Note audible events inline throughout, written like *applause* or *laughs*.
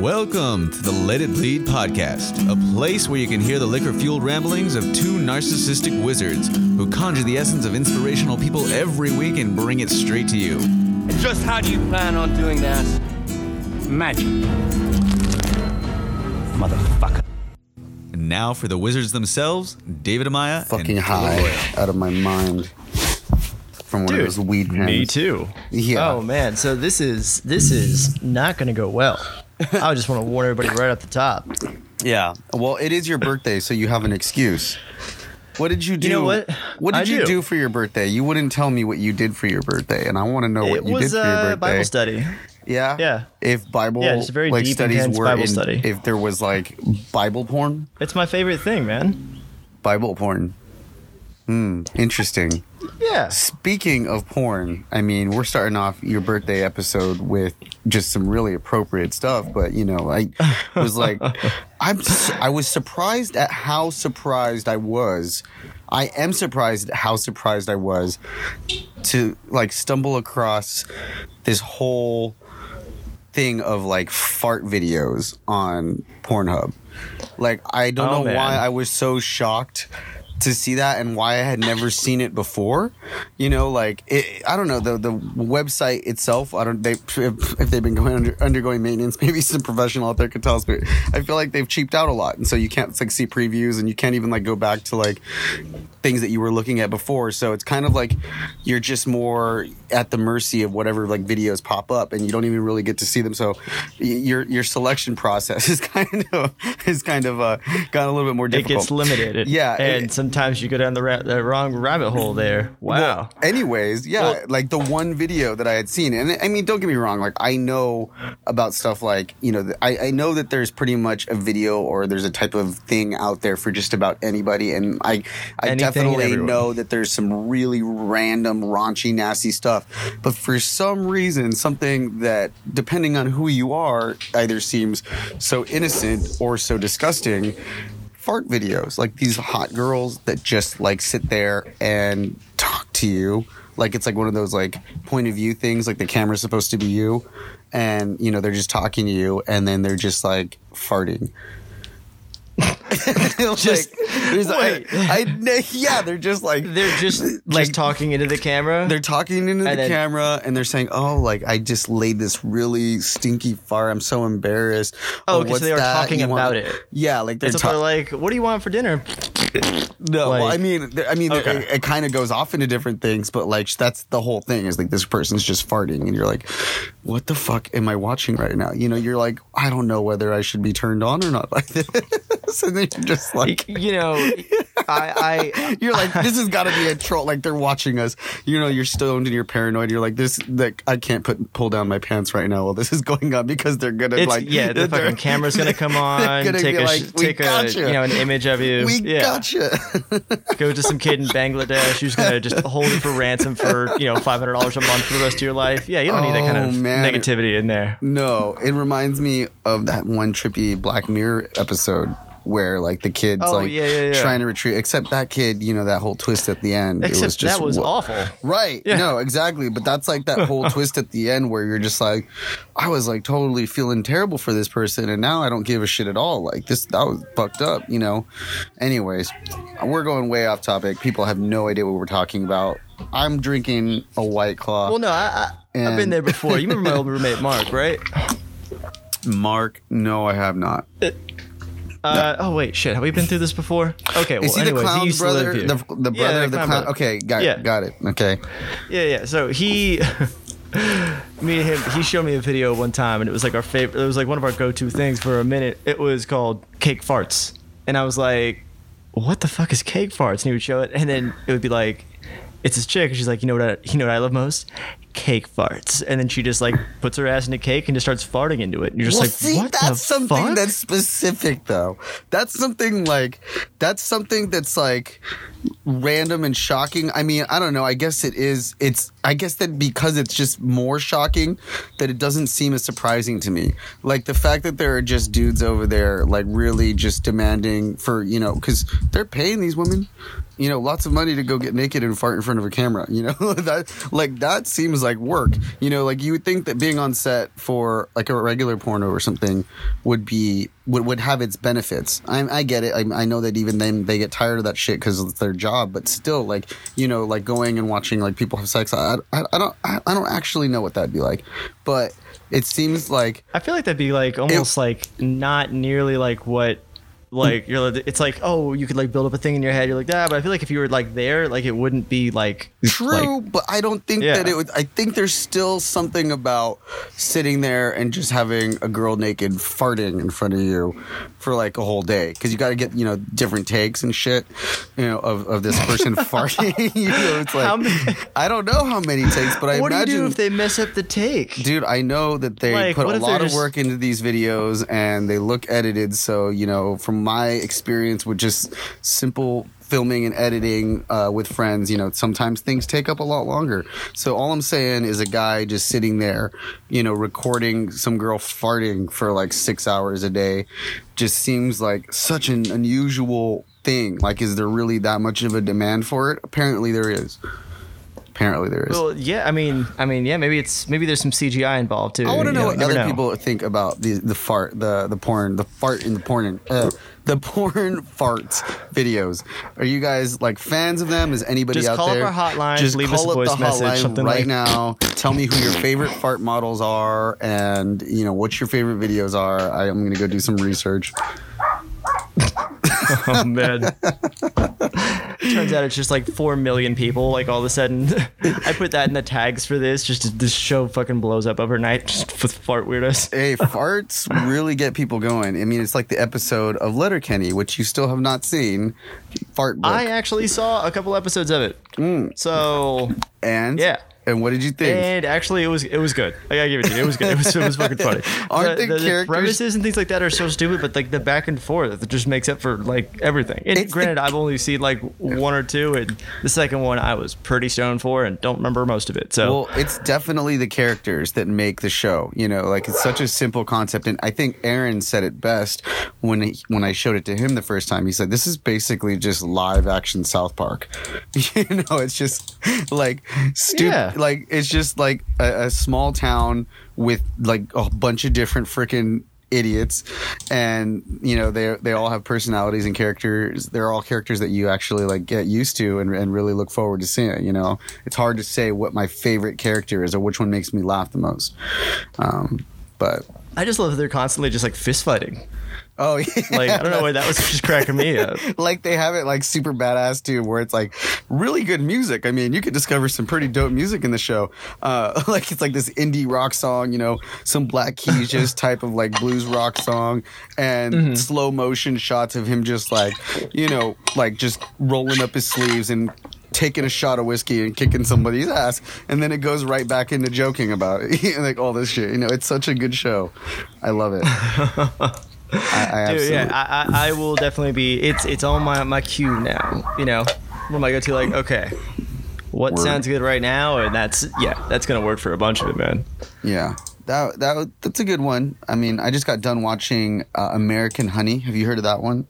Welcome to the Let It Bleed podcast, a place where you can hear the liquor fueled ramblings of two narcissistic wizards who conjure the essence of inspirational people every week and bring it straight to you. And just how do you plan on doing that? Magic. Motherfucker. And now for the wizards themselves, David Amaya fucking and high out of my mind from one of those weed pens. Me too. Yeah. Oh man, so this is this is not going to go well. *laughs* I just want to warn everybody right at the top. Yeah. Well, it is your birthday, so you have an excuse. What did you do? know what? What did I you do. do. for your birthday? You wouldn't tell me what you did for your birthday, and I want to know It what you was did for your birthday. Bible study. Yeah. Yeah. If Bible, Yeah, just very like deep, studies were Bible in- study. if there was like Bible porn, It's my favorite thing, man. Bible porn. Hmm. Interesting. Yeah. Speaking of porn, I mean, we're starting off your birthday episode with just some really appropriate stuff, but you know, I was like, *laughs* I'm, I was surprised at how surprised I was. I am surprised at how surprised I was to like stumble across this whole thing of like fart videos on Pornhub. Like, I don't Oh, know man. why I was so shocked to see that and why I had never seen it before. You know, like it, I don't know the the website itself. I don't they if, if they've been going under, undergoing maintenance. *laughs* Maybe some professional out there could tell us, but I feel like they've cheaped out a lot, and so you can't like see previews and you can't even like go back to like things that you were looking at before. So it's kind of like you're just more at the mercy of whatever like videos pop up, and you don't even really get to see them. So your your selection process *laughs* is kind of is kind of uh, gotten a little bit more It gets limited. Yeah, And it- sometimes you go down the, ra- the wrong rabbit hole there. *laughs* Wow. Well, anyways, yeah, Well- like the one video that I had seen, and I mean, don't get me wrong, like I know about stuff like you know, I, I know that there's pretty much a video or there's a type of thing out there for just about anybody, and I I definitely know that there's some really random, raunchy, nasty stuff, but for some reason, something that depending on who you are, either seems so innocent or so disgusting fart videos like these hot girls that just like sit there and talk to you. Like it's like one of those like point of view things like the camera's supposed to be you and you know they're just talking to you and then they're just like farting *laughs* just there's wait. I, I yeah they're just like They're just *laughs* like just talking into the camera. they're talking into the then- camera and they're saying, "Oh, like I just laid this really stinky fart. I'm so embarrassed." Oh, oh 'cause what's they are that? talking You want-" about it. Yeah, like they're ta- they're like. What do you want for dinner? No, well, I mean, I mean, Okay. it, it kind of goes off into different things, but like that's the whole thing is like this person's just farting, and you're like, "What the fuck am I watching right now?" You know, you're like, "I don't know whether I should be turned on or not *laughs* by this," and you're just like. *laughs* You know, I, I *laughs* You're like, this has got to be a troll. Like they're watching us. You know, you're stoned and you're paranoid. You're like, this. Like, I can't put pull down my pants right now while this is going on because they're gonna It's like, yeah, the fucking camera's gonna come *laughs* on, gonna take a like, sh- "We take a you know an image of you. We yeah, gotcha. go to some kid in Bangladesh who's gonna just hold you for ransom for you know five hundred dollars a month for the rest of your life. Yeah, you don't need that kind Oh, of man. negativity in there. No, it reminds me of that one trippy Black Mirror episode where like the kid's Oh, like yeah, yeah, yeah. trying to retrieve. Except that kid, you know, that whole twist at the end. it was Except just that was wha- awful. Right. No, exactly. But that's like that whole *laughs* twist at the end where you're just like, I was like totally feeling terrible for this person, and now I don't give a shit at all. Like this, that was fucked up, you know. Anyways, we're going way off topic. People have no idea what we're talking about. I'm drinking a white claw. Well, no, I, I I've been there before. You remember my old roommate Mark, right? Mark, no, I have not. Uh, Uh, oh wait, shit. Have we been through this before? Okay. Well, Is he anyways, the he used brother? The, the Yeah, brother the of the clown clown? brother. Okay, got Yeah. Got it. Okay. Yeah, yeah. So he, *laughs* me and him, he showed me a video one time, and it was like our favorite. It was like one of our go-to things for a minute. It was called cake farts, and I was like, "What the fuck is cake farts?" And he would show it, and then it would be like, "It's this chick," and she's like, "You know what? I, you know what I love most." Cake farts, and then she just like puts her ass in a cake and just starts farting into it. And you're just well, like, see, what that's the something fuck? that's specific, though. That's something like that's something that's like random and shocking. I mean, I don't know. I guess it is. It's. I guess that because it's just more shocking, that it doesn't seem as surprising to me. Like the fact that there are just dudes over there, like really just demanding for you know, because they're paying these women. You know, lots of money to go get naked and fart in front of a camera. You know, *laughs* that like that seems like work. You know, like you would think that being on set for like a regular porno or something would be would, would have its benefits. I, I get it. I, I know that even then they get tired of that shit because it's their job. But still, like you know, like going and watching like people have sex. I, I, I don't I, I don't actually know what that'd be like, but it seems like I feel like that'd be like almost like not nearly like what like you're like- it's like oh you could like build up a thing in your head you're like that but I feel like if you were like there like it wouldn't be like True, like, but I don't think Yeah. that it would. I think there's still something about sitting there and just having a girl naked farting in front of you for like a whole day because you got to get you know different takes and shit, you know, of, of this person *laughs* farting. *laughs* you know, it's like many- I don't know how many takes, but I what imagine. do do if they mess up the take Dude, I know that they Like, put a lot of just- work into these videos and they look edited. So, you know, from my experience with just simple filming and editing uh, with friends, you know, sometimes things take up a lot longer. So, all I'm saying is a guy just sitting there, you know, recording some girl farting for like six hours a day just seems like such an unusual thing. Like, is there really that much of a demand for it? Apparently, there is. Apparently, there is. well yeah I mean I mean yeah maybe it's maybe there's some CGI involved too I want to you know what other know. people think about the the fart, the the porn, the fart in the porn, uh, the porn farts videos. Are you guys like fans of them? Is anybody Just out call up there? our hotline, Just leave us call a up the message, hotline something right like- now. Tell me who your favorite fart models are, and you know what your favorite videos are. I, I'm gonna go do some research. *laughs* oh man *laughs* turns out it's just like 4 million people like all of a sudden *laughs* I put that in the tags for this just this show fucking blows up overnight just with fart weirdos *laughs* Hey, farts really get people going. I mean, it's like the episode of Letterkenny, which you still have not seen. Fart book. I actually saw a couple episodes of it Mm. so and Yeah. And what did you think? And actually, it was it was good. I gotta give it to you. It was good. It was, it was fucking funny. *laughs* Aren't the, the characters- premises and things like that are so stupid, but like the back and forth it just makes up for like everything. And It's the- granted, I've only seen like one or two, and the second one I was pretty stoned for and don't remember most of it. So Well, it's definitely the characters that make the show. You know, like it's such a simple concept, and I think Aaron said it best when he, when I showed it to him the first time. He said, "This is basically just live action South Park." *laughs* you know, it's just like stupid. Yeah. Like it's just like a, a small town with like a bunch of different freaking idiots. And you know they they all have personalities and characters. They're all characters that you actually like get used to and, and really look forward to seeing you know? It's hard to say what my favorite character is or which one makes me laugh the most. Um but I just love that they're constantly just like fist fighting. Oh yeah Like I don't know why that was just cracking me up. *laughs* like they have it like super badass too, where it's like really good music. I mean, you could discover some pretty dope music in the show. Uh, *laughs* like it's like this indie rock song, you know, some Black Keys just *laughs* type of like blues rock song, and slow motion shots of him just like, you know, like just rolling up his sleeves and taking a shot of whiskey and kicking somebody's ass, and then it goes right back into joking about it, like all this shit. You know, it's such a good show. I love it. I, I Dude, absolutely. yeah, I, I, I will definitely be. It's it's on my my queue now. You know, when I go to like, okay, what Word. sounds good right now, and that's yeah, that's gonna work for a bunch of it, man. Yeah, that that that's a good one. I mean, I just got done watching uh, American Honey. Have you heard of that one?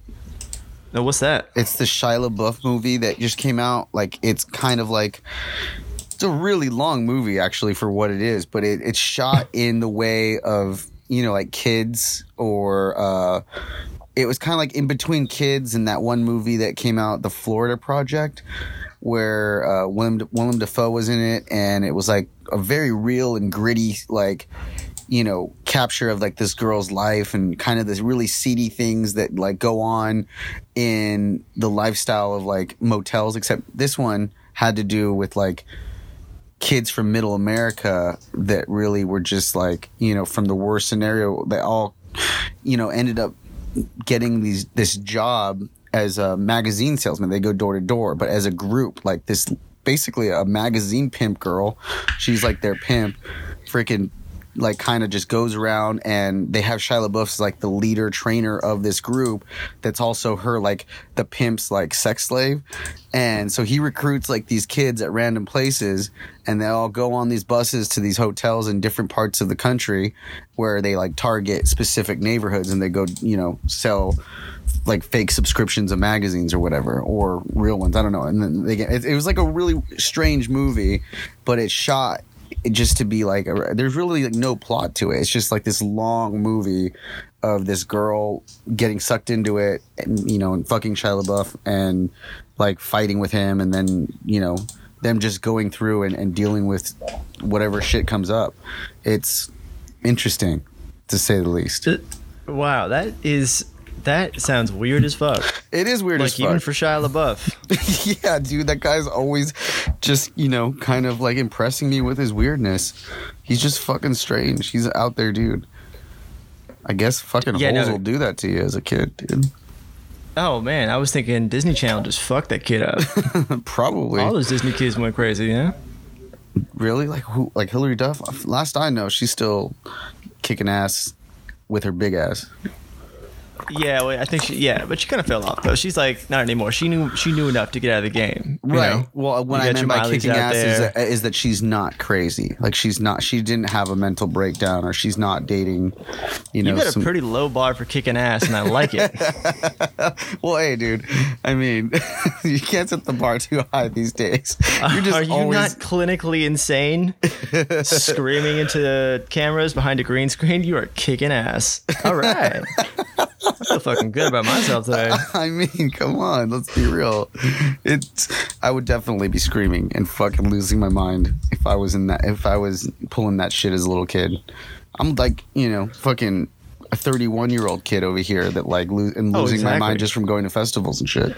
Now, what's that? It's the Shia LaBeouf movie that just came out. Like, it's kind of like it's a really long movie actually for what it is, but it, it's shot in the way of you know like kids or. uh it was kind of like in between kids and that one movie that came out, The Florida Project, where uh, Willem Willem Dafoe was in it, and it was like a very real and gritty, like you know, capture of like this girl's life and kind of this really seedy things that like go on in the lifestyle of like motels. Except this one had to do with like kids from middle America that really were just like, you know, from the worst scenario, they all, you know, ended up getting these this job as a magazine salesman. They go door to door, but as a group, like this basically a magazine pimp girl. She's like their pimp, freaking like kind of just goes around and they have Shia LaBeouf as like the leader trainer of this group that's also her like the pimp's like sex slave. And so he recruits like these kids at random places and they all go on these buses to these hotels in different parts of the country where they like target specific neighborhoods and they go you know sell like fake subscriptions of magazines or whatever or real ones. I don't know. And then they get it, it was like a really strange movie but it shot just to be like there's really like no plot to it. It's just like this long movie of this girl getting sucked into it, and you know, and fucking Shia LaBeouf and like fighting with him, and then you know them just going through and, and dealing with whatever shit comes up. It's interesting to say the least. Wow, that is that sounds weird as fuck. It is weird as fuck. Like fuck. even for Shia LaBeouf. *laughs* yeah, dude, that guy's always just, you know, kind of like impressing me with his weirdness. He's just fucking strange. He's out there, dude. I guess fucking Yeah, holes no. will do that to you as a kid, dude. Oh man, I was thinking Disney Channel just fucked that kid up. *laughs* Probably. All those Disney kids went crazy, yeah. Really? Like who? Like Hilary Duff? Last I know, she's still kicking ass with her big ass. Yeah, well, I think she. Yeah, but she kind of fell off though. She's like not anymore. She knew she knew enough to get out of the game. Right. know? Well, what You I meant by kicking ass is that, is that she's not crazy. Like she's not. She didn't have a mental breakdown, or she's not dating. You know. You got a pretty low bar for kicking ass, and I like it. *laughs* Well, hey, dude. I mean, *laughs* you can't set the bar too high these days. Uh, You're just Are you always. not clinically insane? *laughs* Screaming into the cameras behind a green screen? You are kicking ass. All right. I feel fucking good about myself today. *laughs* I mean, come on. Let's be real. It's. I would definitely be screaming and fucking losing my mind if I was in that. If I was pulling that shit as a little kid. I'm like, you know, fucking a 31 year old kid over here that like lo- and Oh, losing my mind just from going to festivals and shit.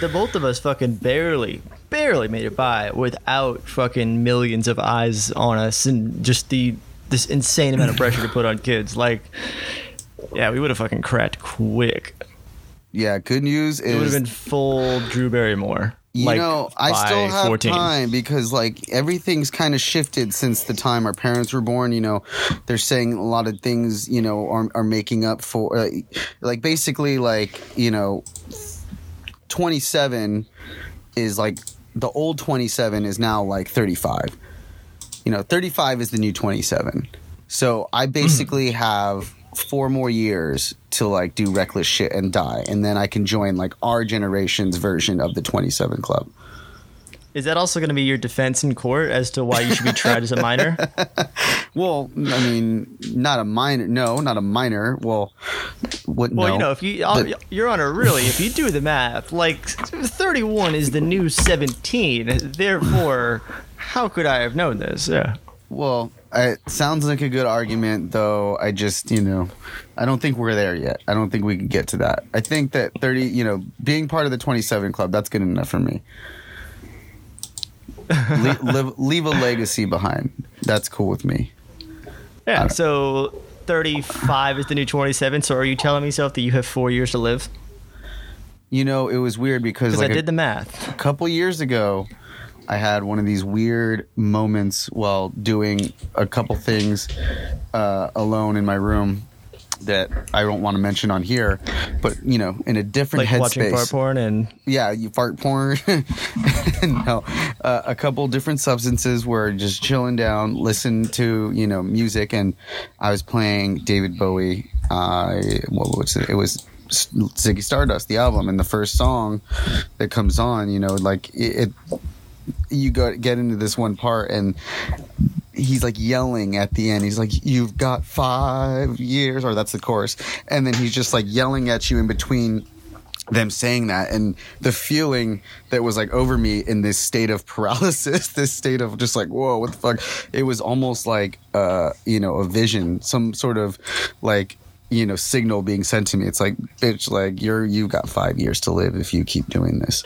The both of us fucking barely, barely made it by without fucking millions of eyes on us and just the this insane amount of pressure to put on kids. Like, yeah, we would have fucking cracked quick. Yeah. Good news is It would have been full Drew Barrymore. You like, know, I still have 14. time because like everything's kind of shifted since the time our parents were born. You know, they're saying a lot of things. You know, are are making up for uh, like basically like you know, twenty seven is like the old twenty seven is now like thirty five. You know, thirty five is the new twenty seven. So I *clears throat* basically have four more years to like do reckless shit and die, and then I can join like our generation's version of the twenty seven club. Is that also going to be your defense in court as to why you should be tried as a minor? *laughs* Well, I mean, not a minor. No, not a minor. Well, what? Well, no. you know, if you, uh, But- Your Honor, really, if you do the math, like 31 is the new 17. Therefore, how could I have known this? Yeah. Well, it sounds like a good argument, though. I just, you know, I don't think we're there yet. I don't think we can get to that. I think that 30, you know, being part of the 27 club, that's good enough for me. Le- *laughs* live, leave a legacy behind. That's cool with me. Yeah. So 35 is the new 27. So are you telling yourself that you have four years to live? You know, it was weird because like I a- did the math. a couple years ago, I had one of these weird moments while doing a couple things uh, alone in my room that I don't want to mention on here, but you know, in a different Like watching headspace. fart porn and Yeah, you fart porn. *laughs* no, uh, a couple different substances were just chilling down, listen to you know music, and I was playing David Bowie. Uh, what was it? It was Ziggy Stardust, the album, and the first song that comes on, you know, like it. it you go get into this one part and he's like yelling at the end. He's like, "You've got five years," or that's the chorus, and then he's just like yelling at you in between them saying that. And the feeling that was like over me in this state of *laughs* paralysis this state of just like whoa what the fuck? It was almost like uh you know a vision some sort of like you know signal being sent to me. It's like bitch like you're you've got five years to live if you keep doing this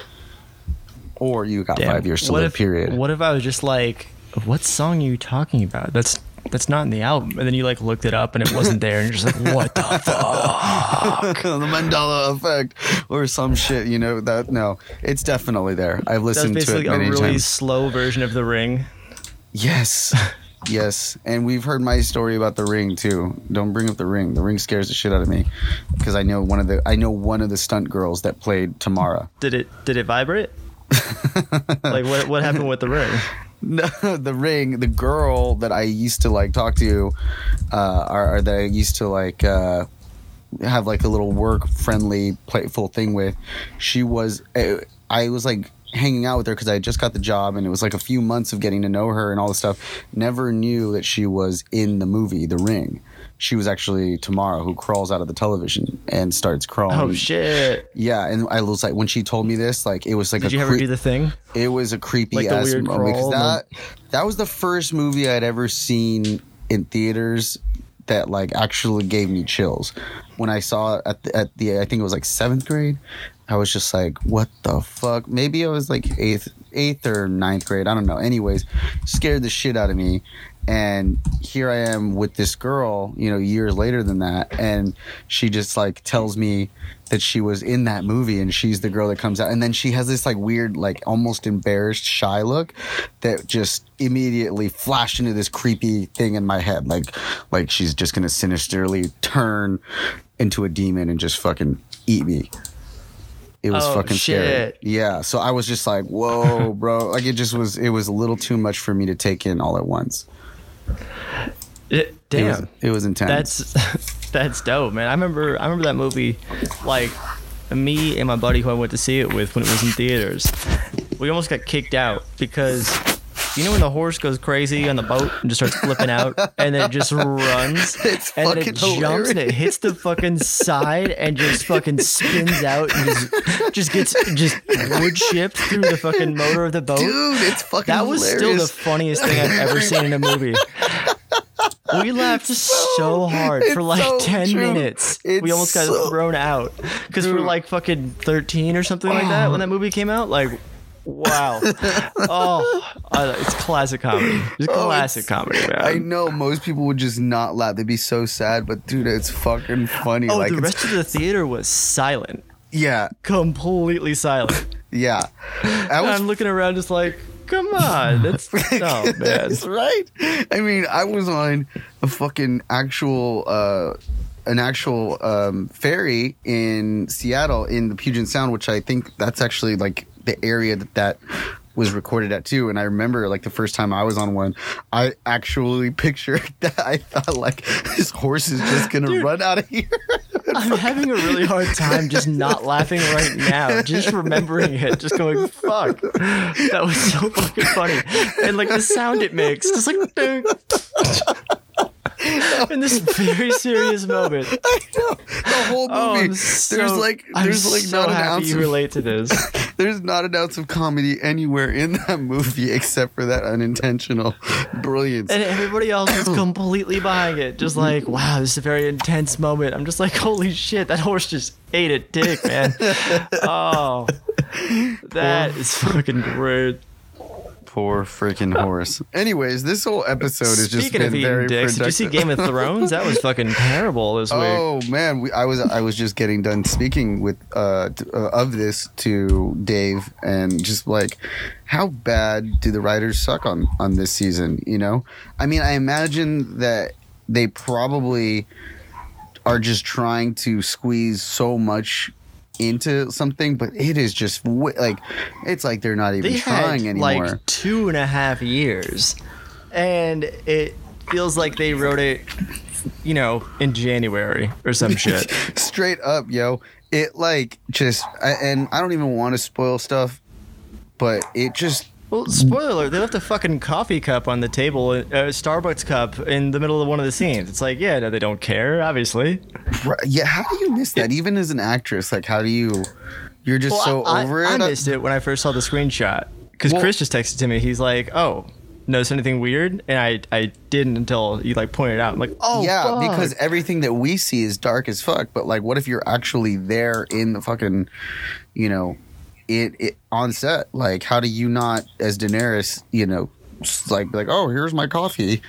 or you got Damn, five years to what live if, period What if I was just like, what song are you talking about? That's that's not in the album. And then you like looked it up and it wasn't *laughs* there, and you're just like, what the fuck? *laughs* the Mandela effect or some shit, you know that no, it's definitely there. I've listened to basically it a many really times. slow version of The Ring. Yes. *laughs* yes. And we've heard my story about the ring too. Don't bring up the ring. The ring scares the shit out of me because I know one of the I know one of the stunt girls that played Tamara. Did it did it vibrate? Like what what happened with The Ring? *laughs* No, the ring, the girl that I used to like talk to, uh, or, or that I used to like uh, have like a little work friendly, playful thing with. She was, uh, I was like hanging out with her because I just got the job and it was like a few months of getting to know her and all this stuff. Never knew that she was in the movie The Ring. She was actually Tamara who crawls out of the television and starts crawling. Oh shit! Yeah, and I was like, when she told me this, like it was like Did you ever cre- do the thing? it was a creepy Like ass moment crawl and that that was the first movie I'd ever seen in theaters that like actually gave me chills. When I saw it at the, at the I think it was like seventh grade, I was just like, what the fuck? Maybe I was like eighth eighth or ninth grade. I don't know. Anyways, scared the shit out of me. And here I am with this girl, you know, years later than that, and she just like tells me that she was in that movie and she's the girl that comes out. And then she has this like weird like almost embarrassed shy look that just immediately flashed into this creepy thing in my head. Like like she's just gonna sinisterly turn into a demon and just fucking eat me. It was Oh, fucking scary. yeah. So i was just like whoa bro. Like it just was it was a little too much for me to take in all at once It- it was, damn. it was intense That's *laughs* that's dope, man. I remember I remember that movie, like me and my buddy who I went to see it with when it was in theaters. We almost got kicked out because you know when the horse goes crazy on the boat and just starts flipping out and then it just runs *laughs* It's and then it jumps and it hits the fucking side and just fucking spins out and just just gets just wood chipped through the fucking motor of the boat. dude it's fucking That was still the funniest thing I've ever seen in a movie. We laughed so hard for like so 10 true. minutes. It's we almost got so- thrown out because we were like fucking 13 or something like that when that *sighs* movie came out. Like, wow. oh, I- it's classic comedy. It's Oh, classic it's- comedy, man. I know most people would just not laugh. They'd be so sad, but dude, it's fucking funny. Oh, like, the rest of the theater was silent. yeah, Completely silent. yeah. I was I'm looking around just like, come on. That's, *laughs* oh, *laughs* man. That's *laughs* right. I mean, I was on a fucking actual, uh, an actual um, ferry in Seattle in the Puget Sound, which I think that's actually like the area that that was recorded at too. And I remember like the first time I was on one, I actually *laughs* pictured that I thought like this horse is just gonna run out of here. *laughs* I'm having a really hard time just not laughing right now. Just remembering it, just going, fuck. That was so fucking funny. And like the sound it makes, just like, *laughs* ding. *laughs* in this very serious moment. *laughs* I know the whole oh, movie. Oh, so, there's like I'm there's like so not an ounce of relate to this. *laughs* There's not an ounce of comedy anywhere in that movie except for that unintentional brilliance. And everybody else is *clears throat* completely buying it. Just like, mm-hmm. wow, this is a very intense moment. I'm just like, holy shit, that horse just ate a dick, man. Oh, that is fucking great. Poor freaking horse. *laughs* Anyways, this whole episode has just Speaking been of eating very dicks, did you see productive. Game of Thrones? That was *laughs* fucking terrible this week. Oh man, we, I was I was just getting done speaking with uh, t- uh of this to Dave and just like how bad do the writers suck on on this season, you know? I mean, I imagine that they probably are just trying to squeeze so much into something, but it is just w- like it's like they're not even they trying had anymore. like two and a half years, and it feels like they wrote it, you know, in January or some *laughs* shit. straight up, yo. It like just, I, and I don't even want to spoil stuff, but it just Well, spoiler: alert, they left a fucking coffee cup on the table, a Starbucks cup in the middle of one of the scenes. It's like, yeah, no, they don't care, obviously. Yeah, how do you miss that? Even as an actress, like how do you? You're just Well, so I, over I, it. I missed it when I first saw the screenshot because Well- Chris just texted to me. He's like, "Oh, notice anything weird?" And I, I didn't until you like pointed it out. I'm like, "Oh, yeah, fuck." because everything that we see is dark as fuck. But like, what if you're actually there in the fucking, you know, it, it on set? Like, how do you not, as Daenerys, you know, like like, oh, here's my coffee.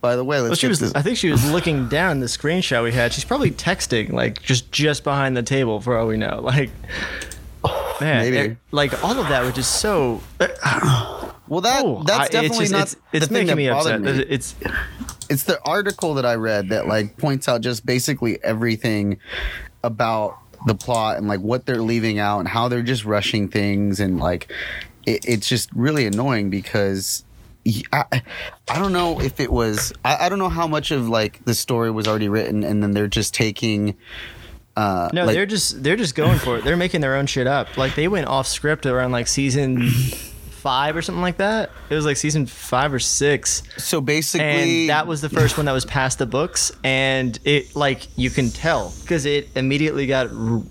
By the way, let's Well, she was. this. I think she was looking down the screenshot we had. She's probably texting, like just just behind the table, for all we know. *laughs* Like, oh, *sighs* man, Maybe. it- like all of that was just so. *clears throat* well, that Oh, that's definitely just- not It's, it's the thing making that me upset. me. It's it's the article that I read that like points out just basically everything about the plot and like what they're leaving out and how they're just rushing things and like it, it's just really annoying because I, I don't know if it was I, I don't know how much of like the story was already written and then they're just taking Uh, No, like- they're just they're just going for it. They're making their own shit up. Like they went off script around like season *laughs* five or something like that. It was like season five or six. so basically and that was the first one that was past the books and it like you can tell because it immediately got r-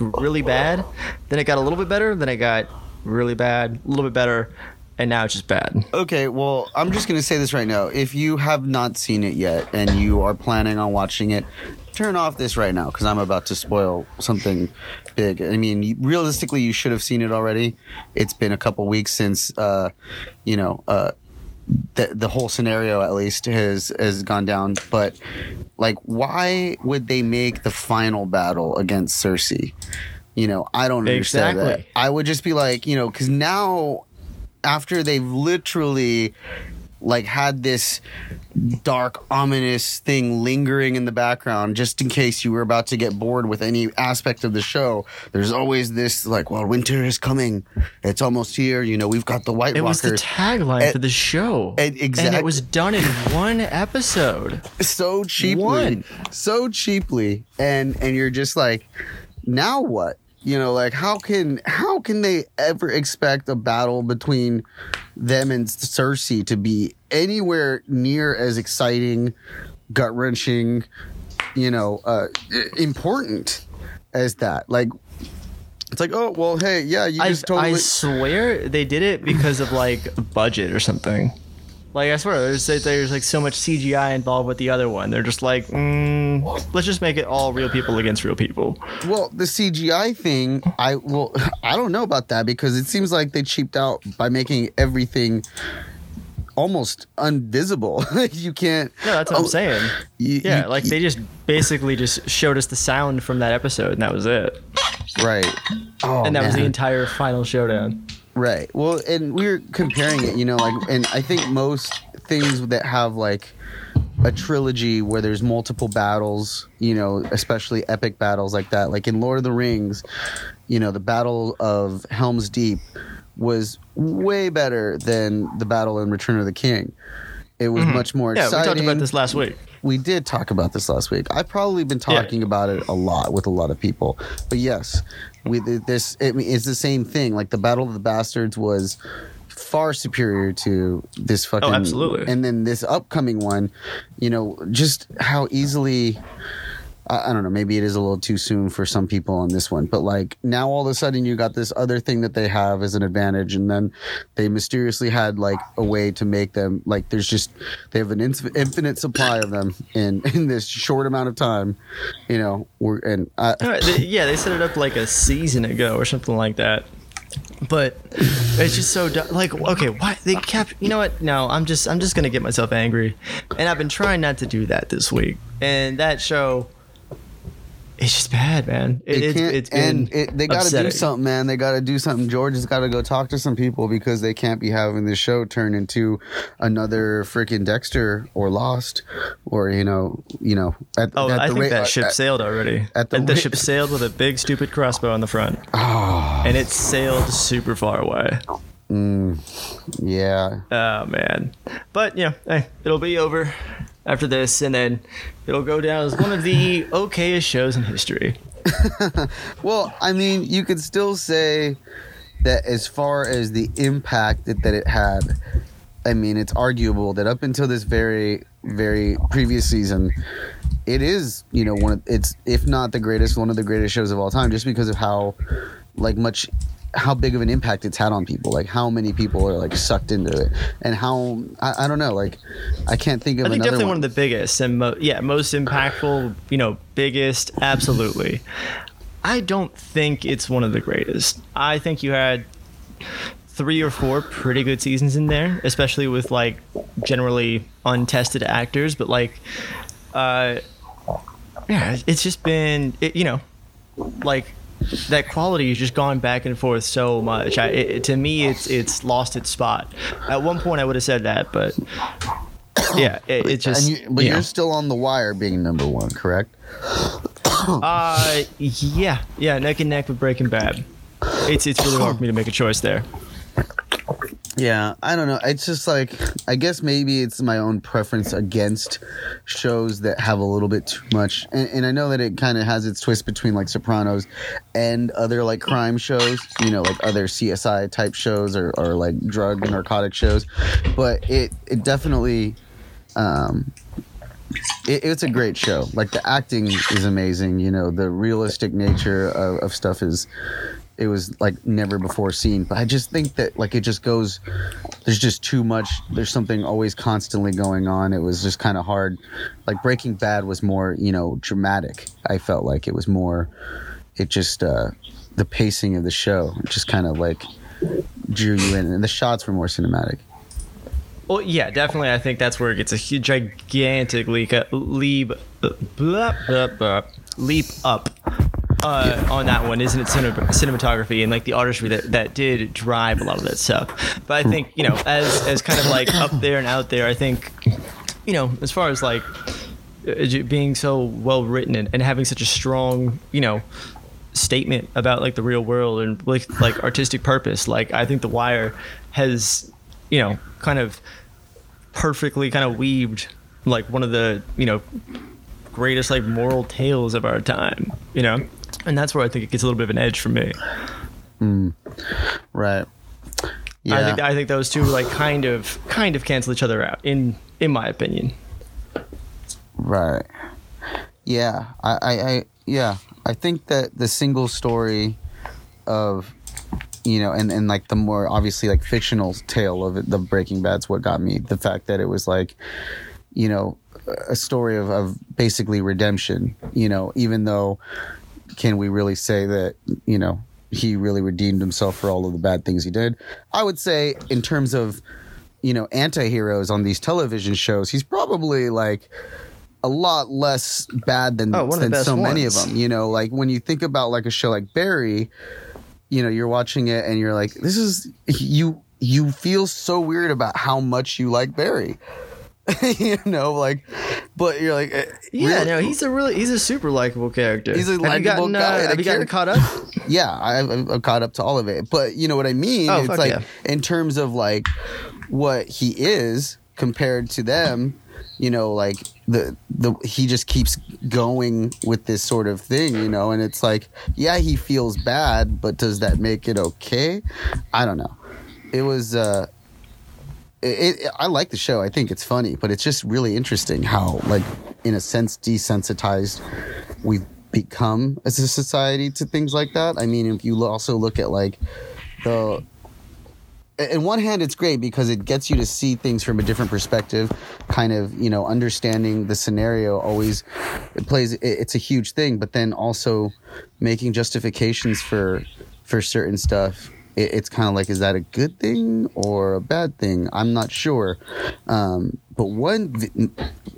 really bad then it got a little bit better then it got really bad a little bit better and now it's just bad Okay, well, I'm just going to say this right now. If you have not seen it yet and you are planning on watching it, turn off this right now because I'm about to spoil something big. I mean, realistically, you should have seen it already. It's been a couple weeks since, uh, you know, uh, the, the whole scenario at least has has gone down. But like, why would they make the final battle against Cersei? You know, I don't understand that. Exactly. I would just be like, you know, because now after they've literally like had this dark ominous thing lingering in the background just in case you were about to get bored with any aspect of the show there's always this like well winter is coming. It's almost here. You know we've got the white it was the tagline And- for the show. and and it was done in one episode. *laughs* So cheaply. One. so cheaply. And and you're just like now what you know like how can how can they ever expect a battle between them and cersei to be anywhere near as exciting gut wrenching you know uh important as that? Like it's like oh well hey yeah you I, just totally I swear they did it because of like *laughs* budget or something like I swear there's there's like so much CGI involved with the other one they're just like mm, let's just make it all real people against real people Well, the CGI thing, I well, *laughs* I don't know about that because it seems like they cheaped out by making everything almost invisible. *laughs* you can't. No, that's what oh, I'm saying. you- Yeah, you- like they just basically just showed us the sound from that episode, and that was it. right. Oh, and that was the entire final showdown. Right. Well, and we were comparing it, you know, like, and I think most things that have like a trilogy where there's multiple battles, you know, especially epic battles like that, like in Lord of the Rings, you know, the Battle of Helm's Deep was way better than the battle in Return of the King. It was much more Mm-hmm. Yeah, we talked about this last week. We did talk about this last week. I've probably been talking about it a lot with a lot of people. But yes, we this it, it's the same thing. Like the Battle of the Bastards was far superior to this fucking Oh, absolutely. And then this upcoming one, you know, just how easily I, I don't know, maybe it is a little too soon for some people on this one, but like now all of a sudden you got this other thing that they have as an advantage, and then they mysteriously had like a way to make them like there's just they have an inf- infinite supply of them in *laughs* in this short amount of time, you know. We're and I, yeah, they set it up like a season ago or something like that. But it's just so like okay, why they kept you know what? No, I'm just I'm just gonna get myself angry, and I've been trying not to do that this week. And that show, it's just bad, man. It, They it's, can't, it's been and it, they got to do something, man. They got to do something. George has got to go talk to some people because they can't be having this show turn into another freaking Dexter or Lost, or you know, you know. At, Oh, at I the think rate- that uh, ship at- sailed already. at the And the ship sailed with a big stupid crossbow on the front, Oh, *sighs* and it sailed super far away. Mm, yeah. Oh man, but yeah, hey, it'll be over after this, and then it'll go down as one of the *laughs* okayest shows in history. *laughs* Well, I mean, you could still say that as far as the impact that, that it had, I mean, it's arguable that up until this very, very previous season, it is, you know, one of it's if not the greatest, one of the greatest shows of all time, just because of how, like, much, how big of an impact it's had on people, like how many people are like sucked into it, and how I, I don't know, like, I can't think of I think definitely one. one of the biggest and mo- yeah, most impactful. You know, biggest, absolutely. I don't think it's one of the greatest. I think you had three or four pretty good seasons in there, especially with like generally untested actors. But like, uh, yeah, it's just been it, you know, like that quality has just gone back and forth so much. I, it, to me, it's it's lost its spot. At one point, I would have said that, but yeah, it, it just. and you, but you you're still on the wire being number one, correct? Uh, yeah, yeah, neck and neck with Breaking Bad. It's it's really hard for me to make a choice there. Yeah, I don't know. It's just like I guess maybe it's my own preference against shows that have a little bit too much. And, and I know that it kind of has its twist between like Sopranos and other like crime shows, you know, like other CSI type shows or, or like drug narcotic shows. But it it definitely um it, it's a great show. Like the acting is amazing. You know, the realistic nature of, of stuff is it was like never before seen. But I just think that like it just goes. There's just too much. There's something always constantly going on. It was just kind of hard. Like Breaking Bad was more you know dramatic. I felt like it was more. It just uh the pacing of the show just kind of like drew you in, and the shots were more cinematic. Well, yeah, definitely. I think that's where it gets a huge, gigantic leap, leap, blah, blah, blah, leap up uh, on that one, isn't it? Cinem- cinematography and like the artistry that, that did drive a lot of that stuff. But I think you know, as as kind of like up there and out there, I think you know, as far as like uh, being so well written and, and having such a strong, you know, statement about like the real world and like like artistic purpose. Like I think The Wire has, you know, kind of perfectly kind of weaved like one of the you know greatest like moral tales of our time. You know, and that's where I think it gets a little bit of an edge for me. Hmm. Right. Yeah. I think I think those two like kind of kind of cancel each other out in in my opinion. Right. Yeah. I, I, I yeah. I think that the single story of you know, and, and like the more obviously like fictional tale of it, the Breaking Bad's what got me. The fact that it was like, you know, a story of, of basically redemption, you know, even though can we really say that, you know, he really redeemed himself for all of the bad things he did? I would say in terms of, you know, anti-heroes on these television shows, he's probably like a lot less bad than, Oh, one of the than so many of them. You know, like when you think about like a show like Barry, you know, you're watching it and you're like, this is you you feel so weird about how much you like Barry. *laughs* you know, like but you're like eh, Yeah, really- no, he's a really he's a super likable character. He's a likable guy Uh, have you gotten caught up? *laughs* yeah, I've, I've- caught up to all of it. But you know what I mean? Oh, it's like yeah. in terms of like what he is compared to them, you know, like the the he just keeps going with this sort of thing, you know, and it's like, yeah, he feels bad, but does that make it okay? I don't know. It was uh it, it, I like the show. I think it's funny, but it's just really interesting how, like, in a sense, desensitized we've become as a society to things like that. I mean, if you also look at like the in one hand it's great because it gets you to see things from a different perspective kind of you know understanding the scenario always it plays it, it's a huge thing but then also making justifications for for certain stuff it, it's kind of like is that a good thing or a bad thing i'm not sure um, but one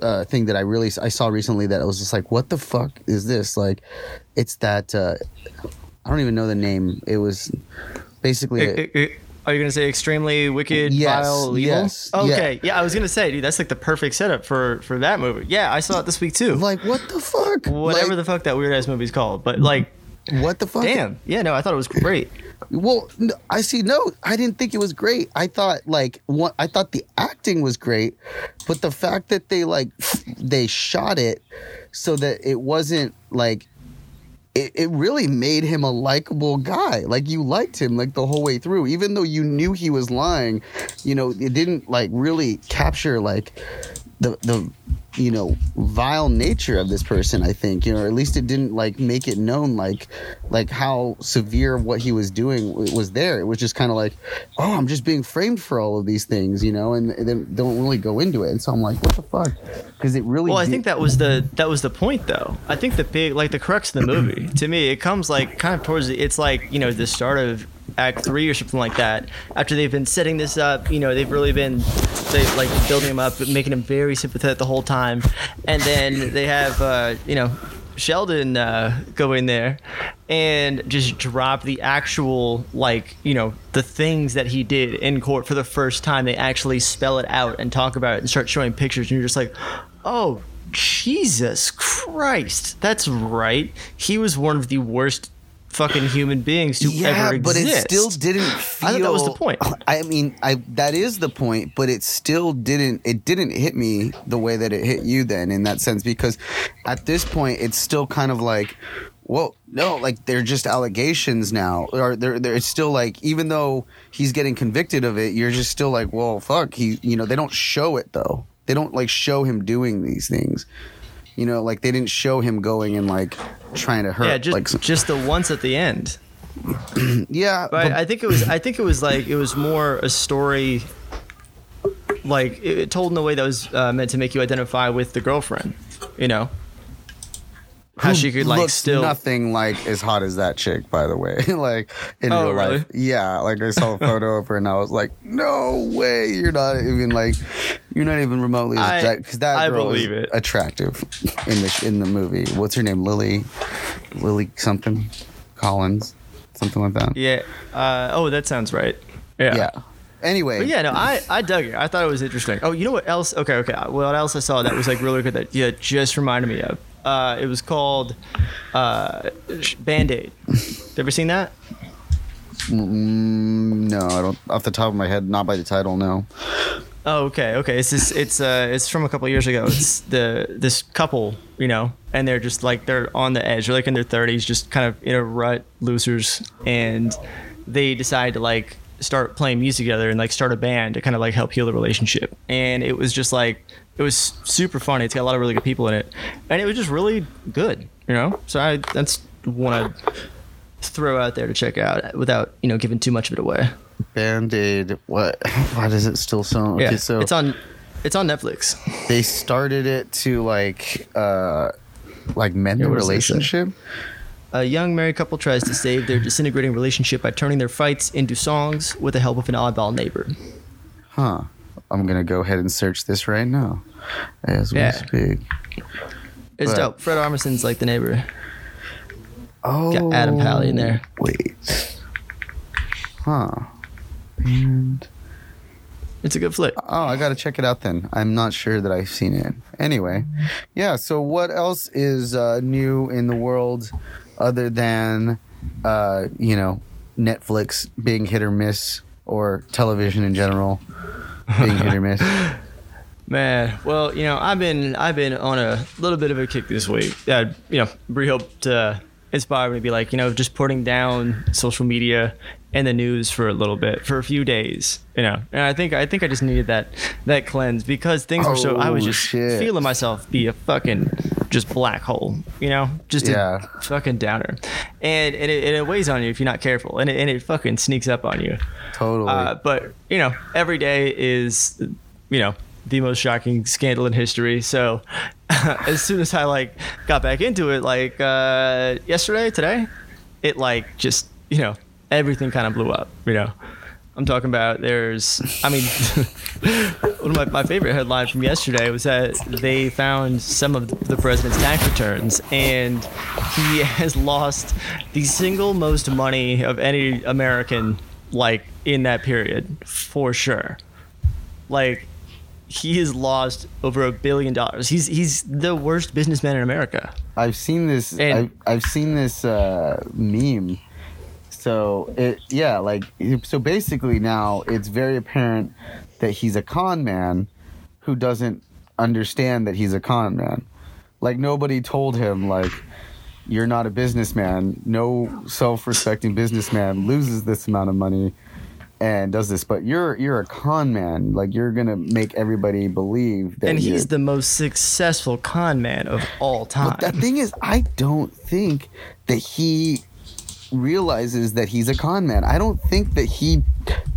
uh, thing that i really i saw recently that I was just like what the fuck is this like it's that uh, i don't even know the name it was basically a- I- I- Are you gonna say extremely wicked, Yes, vile, evil? yes, yeah. Okay, yeah. I was gonna say, dude, that's like the perfect setup for for that movie. Yeah, I saw it this week too. like what the fuck Whatever Like, the fuck that weird ass movie's called, but like, what the fuck damn, yeah, no, I thought it was great. Well, I see. No, I didn't think it was great. I thought like what I thought the acting was great, but the fact that they like *laughs* they shot it so that it wasn't like it, it really made him a likable guy. Like you liked him like the whole way through, even though you knew he was lying. You know, it didn't like really capture like the the you know vile nature of this person i think you know or at least it didn't like make it known like like how severe what he was doing was there. It was just kind of like oh i'm just being framed for all of these things you know and they don't really go into it. And so i'm like what the fuck? Because it really Well, I did- think that was the that was the point though. I think the big like the crux of the movie to me it comes like kind of towards the, it's like you know the start of Act Three or something like that. After they've been setting this up, you know they've really been they like building him up, making him very sympathetic the whole time, and then they have uh, you know Sheldon uh, go in there and just drop the actual like you know the things that he did in court for the first time. They actually spell it out and talk about it and start showing pictures, and you're just like, oh Jesus Christ, that's right. He was one of the worst fucking human beings to yeah, ever but it still didn't feel. I thought that was the point. *laughs* I mean, I that is the point, but it still didn't. It didn't hit me the way that it hit you then, in that sense, because at this point, it's still kind of like, well, no, like they're just allegations now, or they're, they're it's still like, even though he's getting convicted of it, you're just still like, well, fuck, he, you know, they don't show it though. They don't like show him doing these things. You know, like they didn't show him going and like trying to hurt. yeah, just like, just the once at the end. *clears throat* yeah, But I think it was I think it was like it was more a story like it, it told in a way that was uh, meant to make you identify with the girlfriend, you know. How who she could like looks still nothing like as hot as that chick, by the way. *laughs* like in Oh, real really? life, yeah. Like I saw a photo of her, and I was like, "No way! You're not even like, you're not even remotely attractive." Because that I girl believe is it. attractive in the in the movie. What's her name? Lily, Lily something, Collins, something like that. Yeah. Uh, oh, that sounds right. Yeah. Yeah. Anyway, But yeah, no, I, I dug it. I thought it was interesting. Oh, you know what else? Okay, okay. What else I saw that was like really good that yeah just reminded me of? Uh, it was called uh, Band Aid. Ever seen that? Mm, no, I don't. Off the top of my head, not by the title. No. Oh, okay, okay. It's this. It's uh, it's from a couple years ago. It's the this couple, you know, and they're just like they're on the edge. They're like in their thirties, just kind of in a rut, losers, and they decide to like start playing music together and like start a band to kind of like help heal the relationship. And it was just like it was super funny. It's got a lot of really good people in it, and it was just really good, you know. So I that's one I throw out there to check out without you know giving too much of it away. Band Aid. What? *laughs* Why does it still sound? Yeah, Okay, so it's on it's on Netflix. they started it to like uh like mend Yeah, the what does this say? relationship A young married couple tries to save their disintegrating relationship by turning their fights into songs with the help of an oddball neighbor. huh i'm gonna go ahead and search this right now as we Yeah. speak It's Right. dope. Fred Armisen's like the neighbor. oh Got Adam Pally in there. wait huh and It's a good flick. oh i gotta check it out then i'm not sure that i've seen it anyway yeah so what else is uh new in the world other than uh you know netflix being hit or miss or television in general being hit or miss *laughs* Man, well, you know, I've been I've been on a little bit of a kick this week. Yeah, you know, really hope to inspire me to be like, you know, just putting down social media and the news for a little bit, for a few days, you know. And I think I think I just needed that that cleanse because things were so I was Oh, just shit. feeling myself be a fucking just black hole, you know, just Yeah. a fucking downer, and and it, and it weighs on you if you're not careful, and it, and it fucking sneaks up on you. totally Uh, but you know, every day is you know the most shocking scandal in history. So *laughs* as soon as I like got back into it, like uh, yesterday, today, it like just you know everything kind of blew up. You know. I'm talking about there's, I mean, *laughs* one of my, my favorite headlines from yesterday was that they found some of the president's tax returns and he *laughs* has lost the single most money of any American, like, in that period, for sure. Like, he has lost over a billion dollars. He's he's the worst businessman in America. I've seen this. And- I've, I've seen this uh, meme. So it, yeah, like so. Basically, now it's very apparent that he's a con man who doesn't understand that he's a con man. Like nobody told him like you're not a businessman. No self-respecting businessman loses this amount of money and does this, but you're you're a con man. Like you're gonna make everybody believe that. And he's the most successful con man of all time. But the thing is, I don't think that he realizes that he's a con man. I don't think that he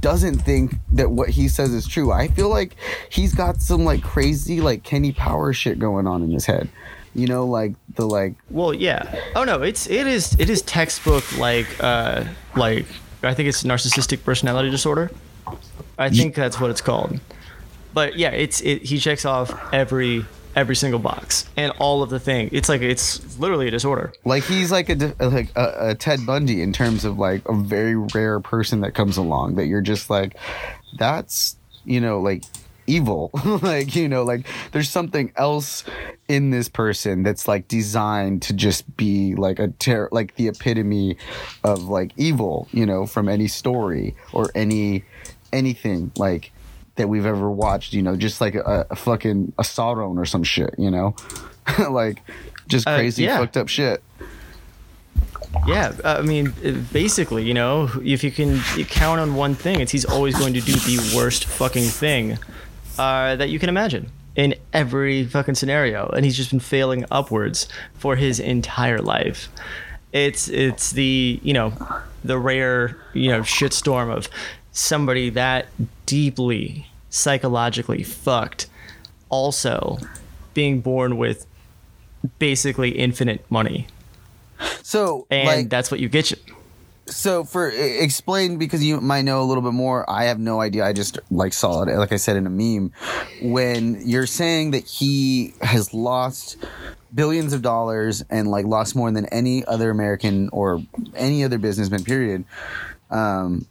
doesn't think that what he says is true. I feel like he's got some like crazy like Kenny Power shit going on in his head. You know, like the like Well, yeah. Oh no, it's it is it is textbook like uh like I think it's narcissistic personality disorder. I think that's what it's called. But yeah, it's it he checks off every every single box and all of the thing. It's like it's literally a disorder. like he's like a like a, a Ted Bundy in terms of like a very rare person that comes along that you're just like that's you know like evil *laughs* like you know like there's something else in this person that's like designed to just be like a ter- like the epitome of like evil, you know, from any story or any anything like that we've ever watched, you know, just like a, a fucking a Sauron or some shit, you know, *laughs* like just Uh, crazy yeah. fucked up shit. Yeah, I mean, uh, basically, you know, if you can you count on one thing, it's he's always going to do the worst fucking thing uh, that you can imagine in every fucking scenario, and he's just been failing upwards for his entire life. It's it's the you know the rare you know shitstorm of somebody that deeply psychologically fucked, also being born with basically infinite money, So and like that's what you get. You. so for explain because you might know a little bit more i have no idea i just like saw it like i said in a meme when you're saying that he has lost billions of dollars and like lost more than any other american or any other businessman period um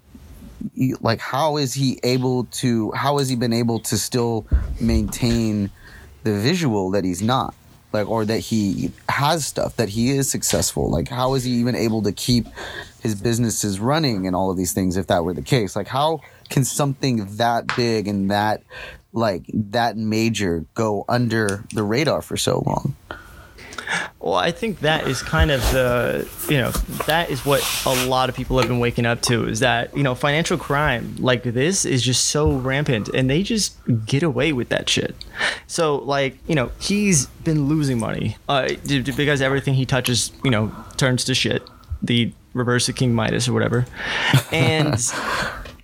like how is he able to how has he been able to still maintain the visual that he's not? Like or that he has stuff that he is successful? Like how is he even able to keep his businesses running and all of these things if that were the case? Like how can something that big and that like that major go under the radar for so long Well, I think that is kind of the, you know, that is what a lot of people have been waking up to is that, you know, financial crime like this is just so rampant and they just get away with that shit. So, like, you know, he's been losing money uh, because everything he touches, you know, turns to shit. The reverse of King Midas or whatever. *laughs* And,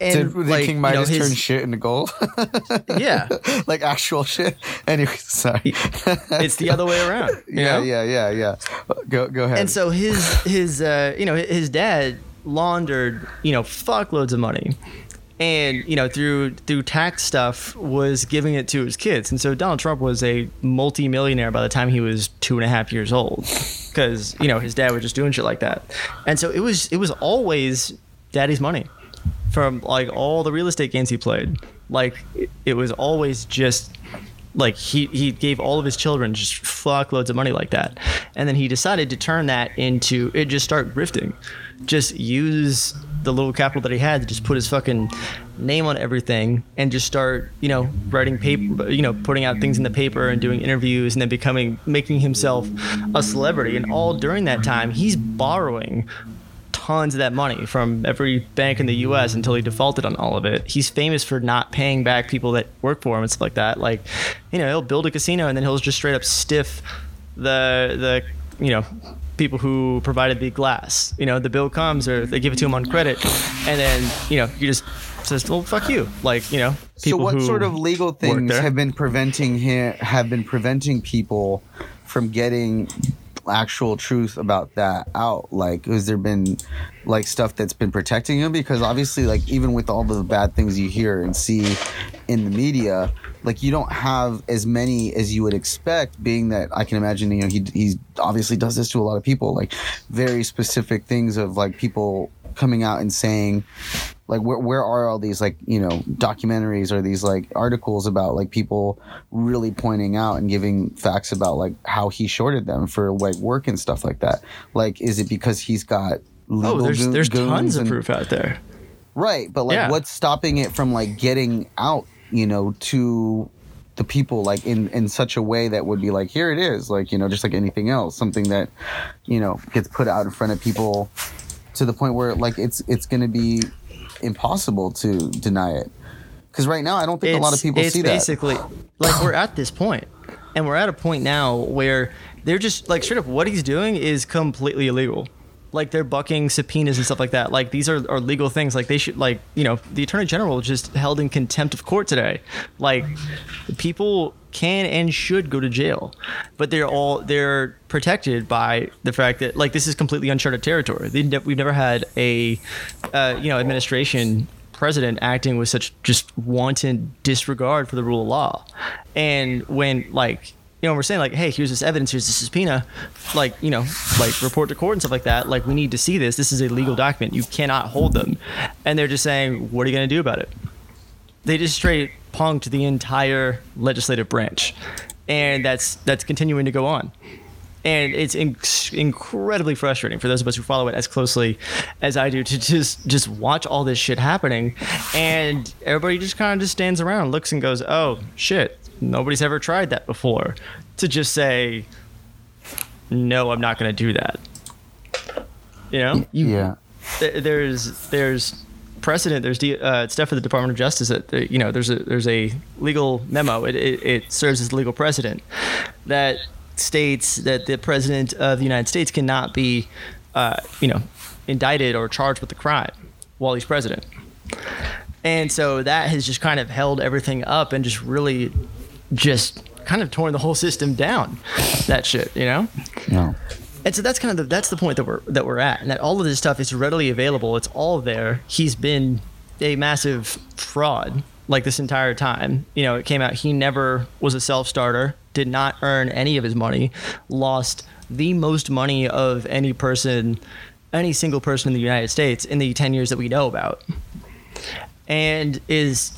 and did, did like, king you know, his- turn shit into gold *laughs* Yeah. like actual shit *laughs* anyway sorry It's the other way around. yeah know? yeah yeah yeah go go ahead And so his his uh, you know his dad laundered you know fuckloads of money, and you know through through tax stuff was giving it to his kids. And so Donald Trump was a multi-millionaire by the time he was two and a half years old, because you know his dad was just doing shit like that. And so it was it was always daddy's money from like all the real estate games he played. Like it, was always just like he he gave all of his children just fuckloads of money like that, and then he decided to turn that into it. Just start grifting, just use the little capital that he had to just put his fucking name on everything and just start you know writing paper you know putting out things in the paper and doing interviews and then becoming making himself a celebrity and all during that time he's borrowing tons of that money from every bank in the U.S. until he defaulted on all of it. He's famous for not paying back people that work for him and stuff like that. Like, you know, he'll build a casino and then he'll just straight up stiff the the you know people who provided the glass. You know, the bill comes or they give it to him on credit, and then you know you just says, well, fuck you. Like, you know, so what sort of legal things have been preventing him have been preventing people from getting actual truth about that out? Like has there been like stuff that's been protecting him because obviously like even with all the bad things you hear and see in the media like you don't have as many as you would expect being that i can imagine you know he, he obviously does this to a lot of people. Like very specific things of like people coming out and saying like where, where are all these like you know documentaries or these like articles about like people really pointing out and giving facts about like how he shorted them for like work and stuff like that like is it because he's got oh, legal Oh, there's goon- there's tons of proof out there. right but like Yeah. what's stopping it from like getting out you know to the people like in in such a way that would be like here it is like you know just like anything else something that you know gets put out in front of people to the point where like it's it's going to be impossible to deny it. Because right now i don't think a lot of people it's see that. basically like we're at this point and we're at a point now where they're just like straight up what he's doing is completely illegal like they're bucking subpoenas and stuff like that. Like these are, are legal things. Like they should like you know the attorney general just held in contempt of court today. Like people can and should go to jail but they're all they're protected by the fact that like this is completely uncharted territory. Ne- we've never had a uh, you know administration president acting with such just wanton disregard for the rule of law. And when like you know, we're saying like, hey, here's this evidence, here's this subpoena, like, you know, like report to court and stuff like that. Like, we need to see this. This is a legal document. You cannot hold them. And they're just saying, what are you going to do about it? They just straight punked the entire legislative branch. and that's that's continuing to go on and it's in- incredibly frustrating for those of us who follow it as closely as I do to just just watch all this shit happening, and everybody just kind of just stands around, looks, and goes, "Oh shit, nobody's ever tried that before." To just say, "No, I'm not going to do that." You know, Yeah. th- there's there's precedent. There's the uh, stuff for the Department of Justice that uh, you know there's a there's a legal memo. It, it, it serves as legal precedent that states that the president of the United States cannot be uh, you know indicted or charged with a crime while he's president. And so that has just kind of held everything up and just really just kind of torn the whole system down. That shit, you know? No. And so that's kind of the, that's the point that we're that we're at, and that all of this stuff is readily available. It's all there. He's been a massive fraud like this entire time. You know, it came out he never was a self starter, did not earn any of his money, lost the most money of any person, any single person in the United States in the ten years that we know about, and is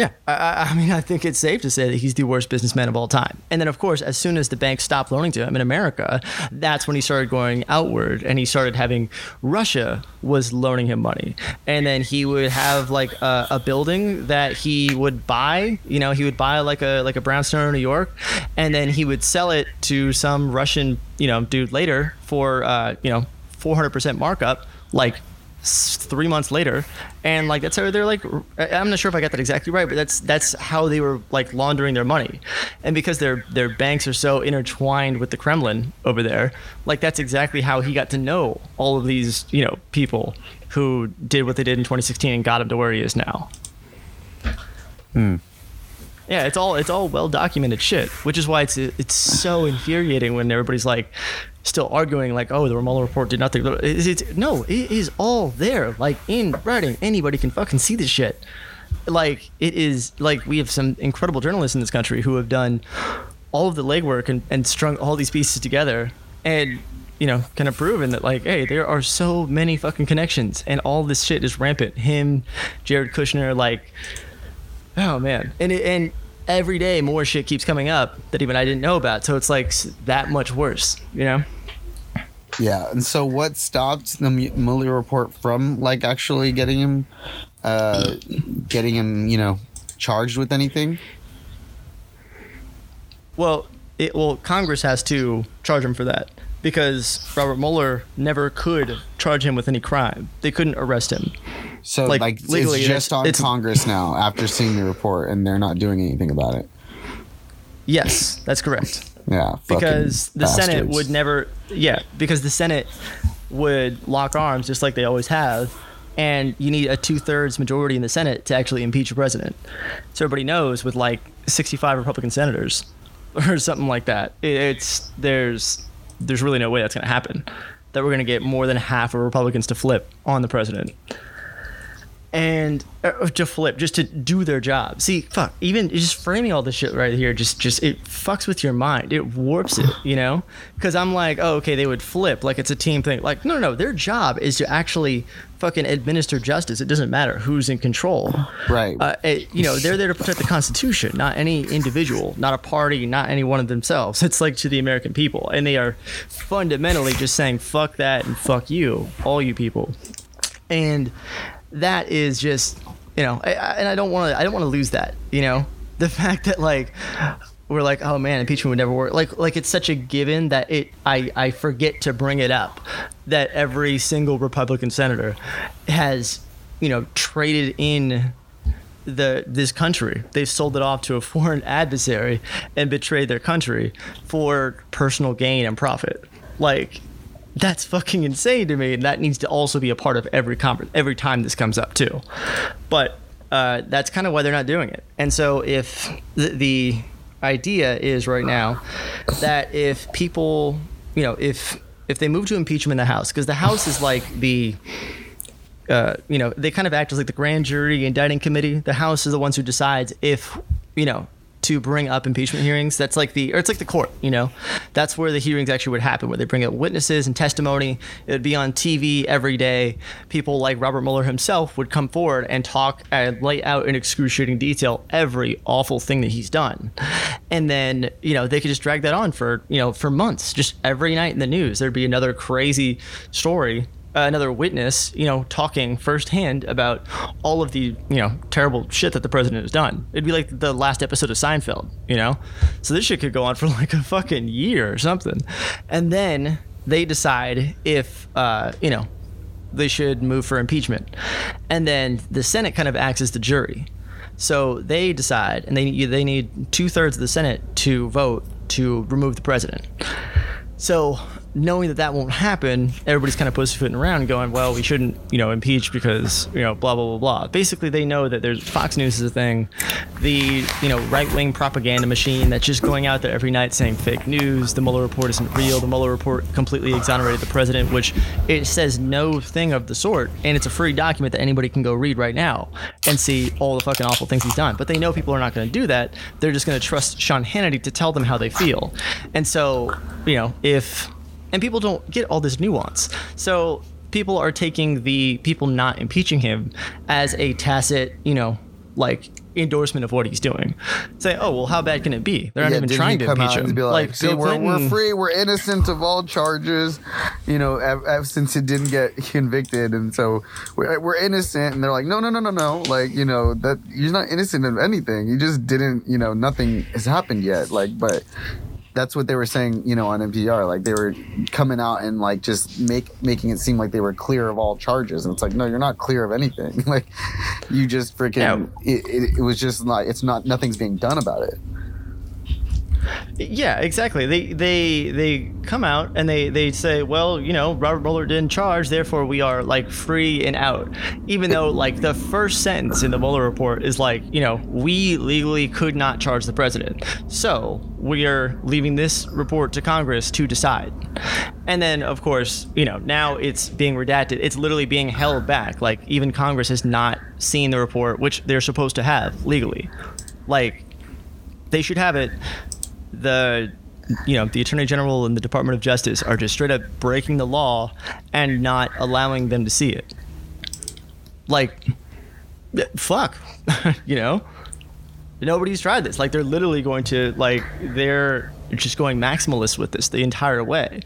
yeah, I- I, mean, I think it's safe to say that he's the worst businessman of all time. And then, of course, as soon as the bank stopped loaning to him in America, that's when he started going outward and he started having Russia was loaning him money. And then he would have like a, a building that he would buy. You know, he would buy like a like a brownstone in New York, and then he would sell it to some Russian you know dude later for uh, you know 400% markup, like three months later and like that's how they're like i'm not sure if i got that exactly right but that's that's how they were like laundering their money. And because their their banks are so intertwined with the kremlin over there like that's exactly how he got to know all of these you know people who did what they did in 2016 and got him to where he is now. Hmm. Yeah, it's all it's all well documented shit, which is why it's it's so infuriating when everybody's like still arguing like, oh, the Mueller report did nothing. It's, it's, no, it is all there, like in writing. Anybody can fucking see this shit. Like it is like we have some incredible journalists in this country who have done all of the legwork and, and strung all these pieces together and you know kind of proven that like hey there are so many fucking connections and all this shit is rampant him jared kushner like Oh man, and it, and every day more shit keeps coming up that even I didn't know about. So it's like that much worse, you know? Yeah. And so, what stopped the Mu- Mueller report from like actually getting him, uh, getting him, you know, charged with anything? Well, it well Congress has to charge him for that because Robert Mueller never could charge him with any crime. They couldn't arrest him. So, Like, like, legally, it's just it's- on it's- Congress now after seeing the report, and they're not doing anything about it. Yes, that's correct. Yeah. because the Senate would never yeah because the Senate would lock arms just like they always have and you need a two-thirds majority in the Senate to actually impeach a president so everybody knows with like 65 Republican senators *laughs* or something like that it's there's there's really no way that's going to happen. That we're going to get more than half of Republicans to flip on the president and uh, to flip just to do their job. See fuck even just framing all this shit right here just just it fucks with your mind. It warps it you know? Because i'm like oh okay they would flip like it's a team thing. Like no no no their job is to actually fucking administer justice. It doesn't matter who's in control. Right. uh, it, you know they're there to protect the constitution not any individual not a party not any one of themselves. It's like to the american people. And they are fundamentally just saying fuck that and fuck you all you people. And that is just you know I, I, and i don't want to i don't want to lose that you know the *laughs* fact that like we're like oh man impeachment would never work like like it's such a given that it i i forget to bring it up that every single republican senator has you know traded in the this country. They've sold it off to a *laughs* foreign adversary and betrayed their country for personal gain and profit. Like that's fucking insane to me, and that needs to also be a part of every conference every time this comes up too. But uh, that's kind of why they're not doing it. And so if the, the idea is right now that if people, you know, if if they move to impeach him in the House, because the House is like the uh, you know, they kind of act as like the grand jury indicting committee. The House is the ones who decides if, you know, to bring up impeachment hearings. That's like the, or it's like the court, you know? That's where the hearings actually would happen, where they bring up witnesses and testimony. It would be on TV every day. People like Robert Mueller himself would come forward and talk and lay out in excruciating detail every awful thing that he's done. And then, you know, they could just drag that on for, you know, for months. Just every night in the news, there'd be another crazy story uh, another witness, you know, talking firsthand about all of the, you know, terrible shit that the president has done. It'd be like the last episode of Seinfeld, you know? So this shit could go on for *laughs* like a fucking year or something. And then they decide if, uh, you know, they should move for impeachment. And then the Senate kind of acts as the jury. So they decide, and they, they need two thirds of the Senate to vote to remove the president. So knowing that that won't happen, everybody's kind of pussyfooting around, going, "Well, we shouldn't, you know, impeach because you know, blah blah blah blah." Basically, they know that there's Fox News is a thing, the you know right wing propaganda machine that's just going out there every night saying fake news. The Mueller report isn't real. The Mueller report completely exonerated the president, which it says no thing of the sort, and it's a free document that anybody can go read right now and see all the fucking awful things he's done. But they know people are not going to do that. They're just going to trust Sean Hannity to tell them how they feel, and so you know if and people don't get all this nuance. So people are taking the people not impeaching him as a tacit, you know, like endorsement of what he's doing. Say, oh well, how bad can it be? They're not Yeah, even trying to impeach him. be like, see, we're, we're free, we're innocent of all charges, you know, since he didn't get *laughs* convicted, and so we're, uh, we're innocent. And they're like, no, no, no, no, no, like you know that you're not innocent of anything. You just didn't, you know, nothing has happened yet. Like, but that's what they were saying, you know, on NPR. Like they were coming out and like just make making it seem like they were clear of all charges, and it's like, no, you're not clear of anything. *laughs* like you just freaking, it, it, it was just not, it's not, nothing's being done about it. Yeah, exactly. They they they come out and they they say, well, you know, Robert Mueller didn't charge, therefore we are like free and out. Even though like the first sentence in the Mueller report is like, you know, we legally could not charge the president, so we are leaving this report to Congress to decide. And then, of course, you know, now it's being redacted. It's literally being held back. Like even Congress has not seen the report, which they're supposed to have legally. Like they should have it the you know the attorney general and the department of justice are just straight up breaking the law and not allowing them to see it. Like fuck *laughs* you know? Nobody's tried this. Like they're literally going to like they're just going maximalist with this the entire way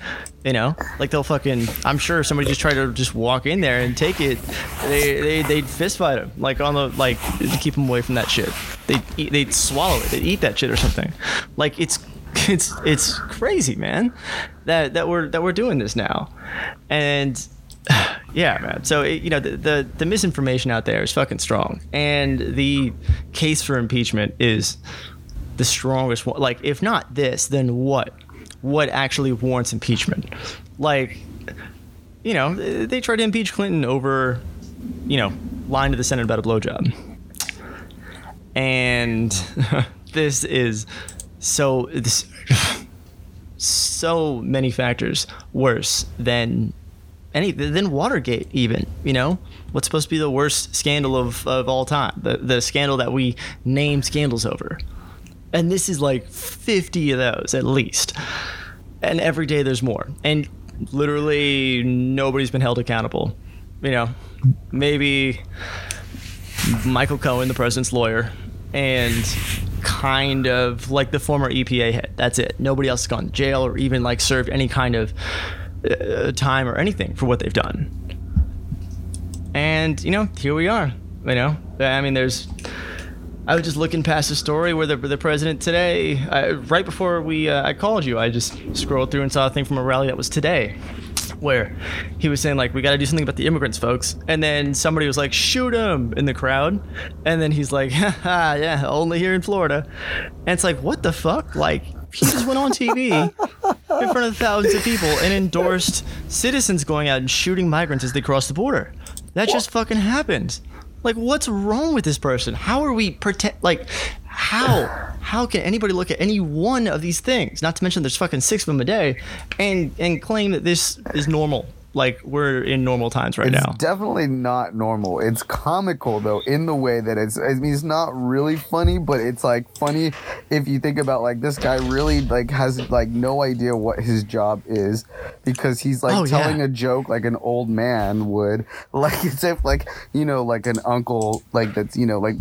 you know? Like they'll fucking i'm sure somebody just tried to just walk in there and take it. They they, they'd fist fight him like on the like keep him away from that shit. They'd eat, they'd swallow it. They'd eat that shit or something. Like it's *laughs* it's it's crazy man that that we're that we're doing this now. And *sighs* yeah, man. So it, you know the, the the misinformation out there is fucking strong, and the case for impeachment is the strongest one. Like, if not this, then what? What actually warrants impeachment? Like, you know, they tried to impeach Clinton over, you know, lying to the Senate about a blowjob, and *laughs* this is so this *sighs* so many factors worse than any than Watergate even you know what's supposed to be the worst scandal of, of all time the the scandal that we name scandals over and this is like 50 of those at least and every day there's more and literally nobody's been held accountable you know maybe Michael Cohen the president's lawyer and kind of like the former EPA head that's it nobody else has gone to jail or even like served any kind of uh, time or anything for what they've done. And you know, here we are. You know, I mean, there's. I was just looking past the story where the the president today, uh, right before we uh, I called you, I just scrolled through and saw a thing from a rally that was today, where he was saying like we got to do something about the immigrants, folks. And then somebody was like, shoot him in the crowd, and then he's like, *laughs* yeah, only here in Florida. And it's like, what the fuck, like. He just went on TV in front of thousands of people and endorsed citizens going out and shooting migrants as they cross the border. That just fucking happened. Like, what's wrong with this person? How are we protect? Like, how? How can anybody look at any one of these things? Not to mention there's fucking six of them a day, and and claim that this is normal. Like we're in normal times right now. It's now. definitely not normal. It's comical though, in the way that it's. I mean, it's not really funny, but it's like funny if you think about like this guy really like has like no idea what his job is because he's like Oh, yeah. telling a joke like an old man would, *laughs* like as if like you know like an uncle like that's you know like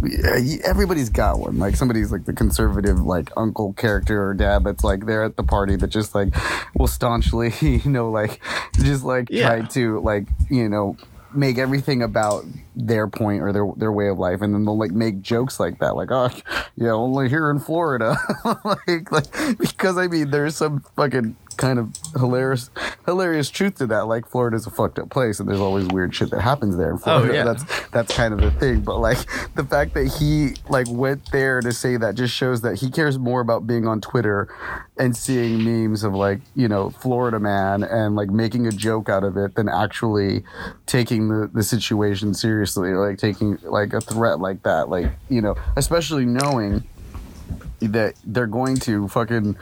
everybody's got one like somebody's like the conservative like uncle character or dad that's like there at the party that just like will staunchly *laughs* you know like just like Yeah. Try to like you know make everything about their point or their their way of life and then they'll like make jokes like that like oh yeah only here in florida. *laughs* Like like because i mean there's some fucking kind of hilarious hilarious truth to that. Like florida's a fucked up place and there's always weird shit that happens there in oh, florida. yeah. that's that's kind of the thing. But like the fact that he like went there to say that just shows that he cares more about being on twitter and seeing memes of like you know florida man and like making a joke out of it than actually taking the, the situation seriously like taking like a threat like that. Like you know especially knowing that they're going to fucking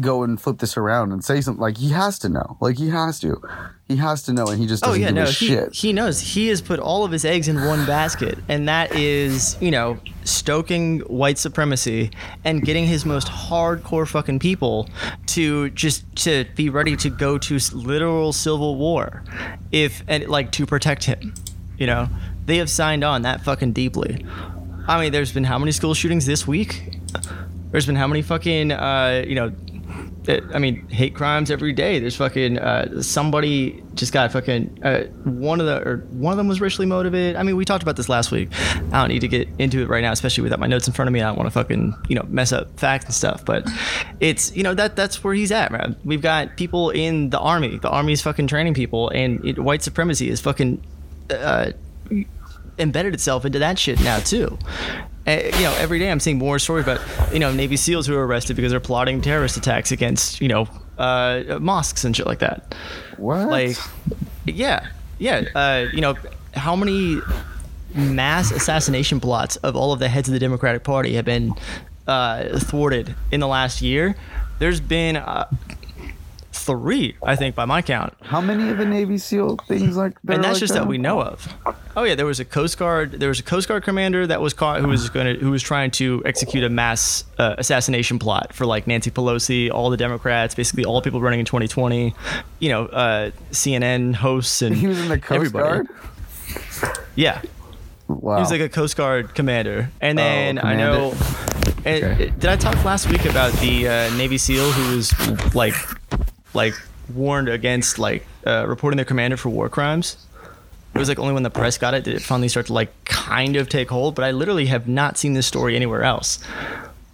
go and flip this around and say something like he has to know like he has to he has to know and he just Oh doesn't yeah, give no, a he, shit he knows. He has put all of his eggs in one basket, and that is, you know, stoking white supremacy and getting his most hardcore fucking people to just to be ready to go to literal civil war, if and like to protect him. You know, they have signed on that fucking deeply. I mean, there's been how many school shootings this week? There's been how many fucking, uh, you know, I mean, hate crimes every day. There's fucking uh, somebody just got fucking uh, one of the or one of them was racially motivated. I mean, we talked about this last week. I don't need to get into it right now, especially without my notes in front of me. I don't want to fucking you know mess up facts and stuff. But it's you know that that's where he's at, man. We've got people in the army. The army's fucking training people, and it, white supremacy is fucking. Uh, embedded itself into that shit now too. Uh, you know, every day I'm seeing more stories about you know Navy SEALs who are arrested because they're plotting terrorist attacks against you know uh, mosques and shit like that. what Like, yeah, yeah. Uh, you know, how many mass assassination plots of all of the heads of the Democratic Party have been uh, thwarted in the last year? There's been uh, three, I think, by my count. how many of the navy seal things like that and that's like just that we know of. Oh yeah, there was a Coast Guard. There was a Coast Guard commander that was caught who was going to who was trying to execute a mass uh, assassination plot for like Nancy Pelosi, all the Democrats, basically all people running in 2020. You know, uh, CNN hosts and *laughs* he was in the coast everybody. guard Yeah, wow he was like a Coast Guard commander. And then I know. and- Okay. did I talk last week about the uh, Navy SEAL who was like, like warned against like uh, reporting their commander for war crimes? It was like only when the press got it did it finally start to like kind of take hold. But I literally have not seen this story anywhere else.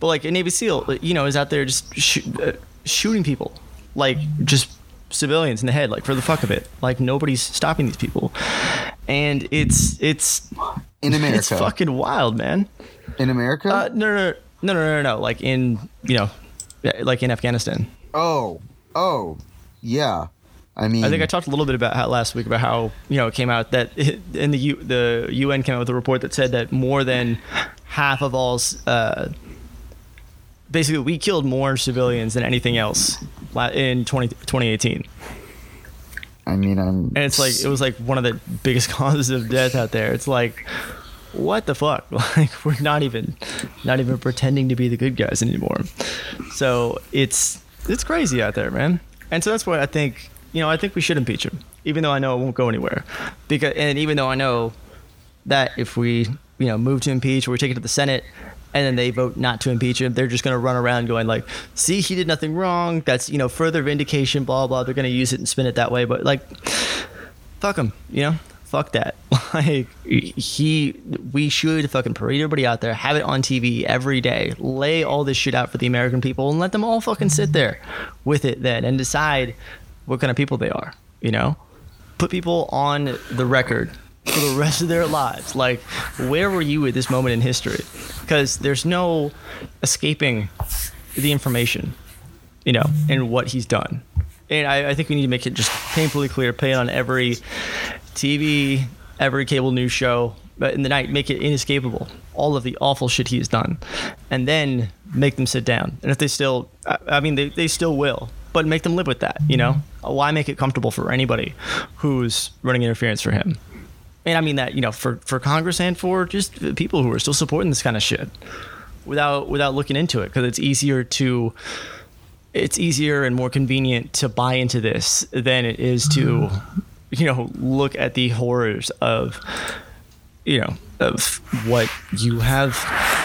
But like a Navy SEAL, you know, is out there just sh- uh, shooting people, like just civilians in the head, like for the fuck of it. Like nobody's stopping these people, and it's it's in *laughs* america it's fucking wild, man. in america Uh, no, no, no, no, no, no, no. Like in, you know, like in Afghanistan. oh oh yeah i mean I think I talked a little bit about how last week about how you know it came out that *laughs* in the U, the UN came out with a report that said that more than half of all, uh, basically we killed more civilians than anything else in 20, 2018. i mean i'm and it's like it was like one of the biggest *laughs* causes of death out there. It's like, what the fuck? *laughs* Like we're not even, not even pretending to be the good guys anymore. So it's it's crazy out there, man. And so that's why I think you know I think we should impeach him, even though I know it won't go anywhere. Because and even though I know that if we you know move to impeach or we take it to the Senate. And then they vote not to impeach him. They're just going to run around going like, "See, he did nothing wrong. That's you know further vindication." Blah blah. They're going to use it and spin it that way. But like, fuck him, you know? Fuck that. *laughs* Like he we should fucking parade everybody out there, have it on TV every day, lay all this shit out for the American people and let them all fucking sit there with it then and decide what kind of people they are, you know? Put people on the record for the rest of their lives. Like where were you at this moment in history? Because there's no escaping the information you know, and what he's done. And I, I think we need to make it just painfully clear, pay it on every TV, every cable news show, but in the night, make it inescapable. All of the awful shit he has done. And then make them sit down. And if they still, I, I mean, they, they still will. but make them live with that. You know, why make it comfortable for anybody who's running interference for him? And I mean that you know for for Congress and for just people who are still supporting this kind of shit without without looking into it because it's easier to it's easier and more convenient to buy into this than it is to mm-hmm. You know look at the horrors of you know of what you have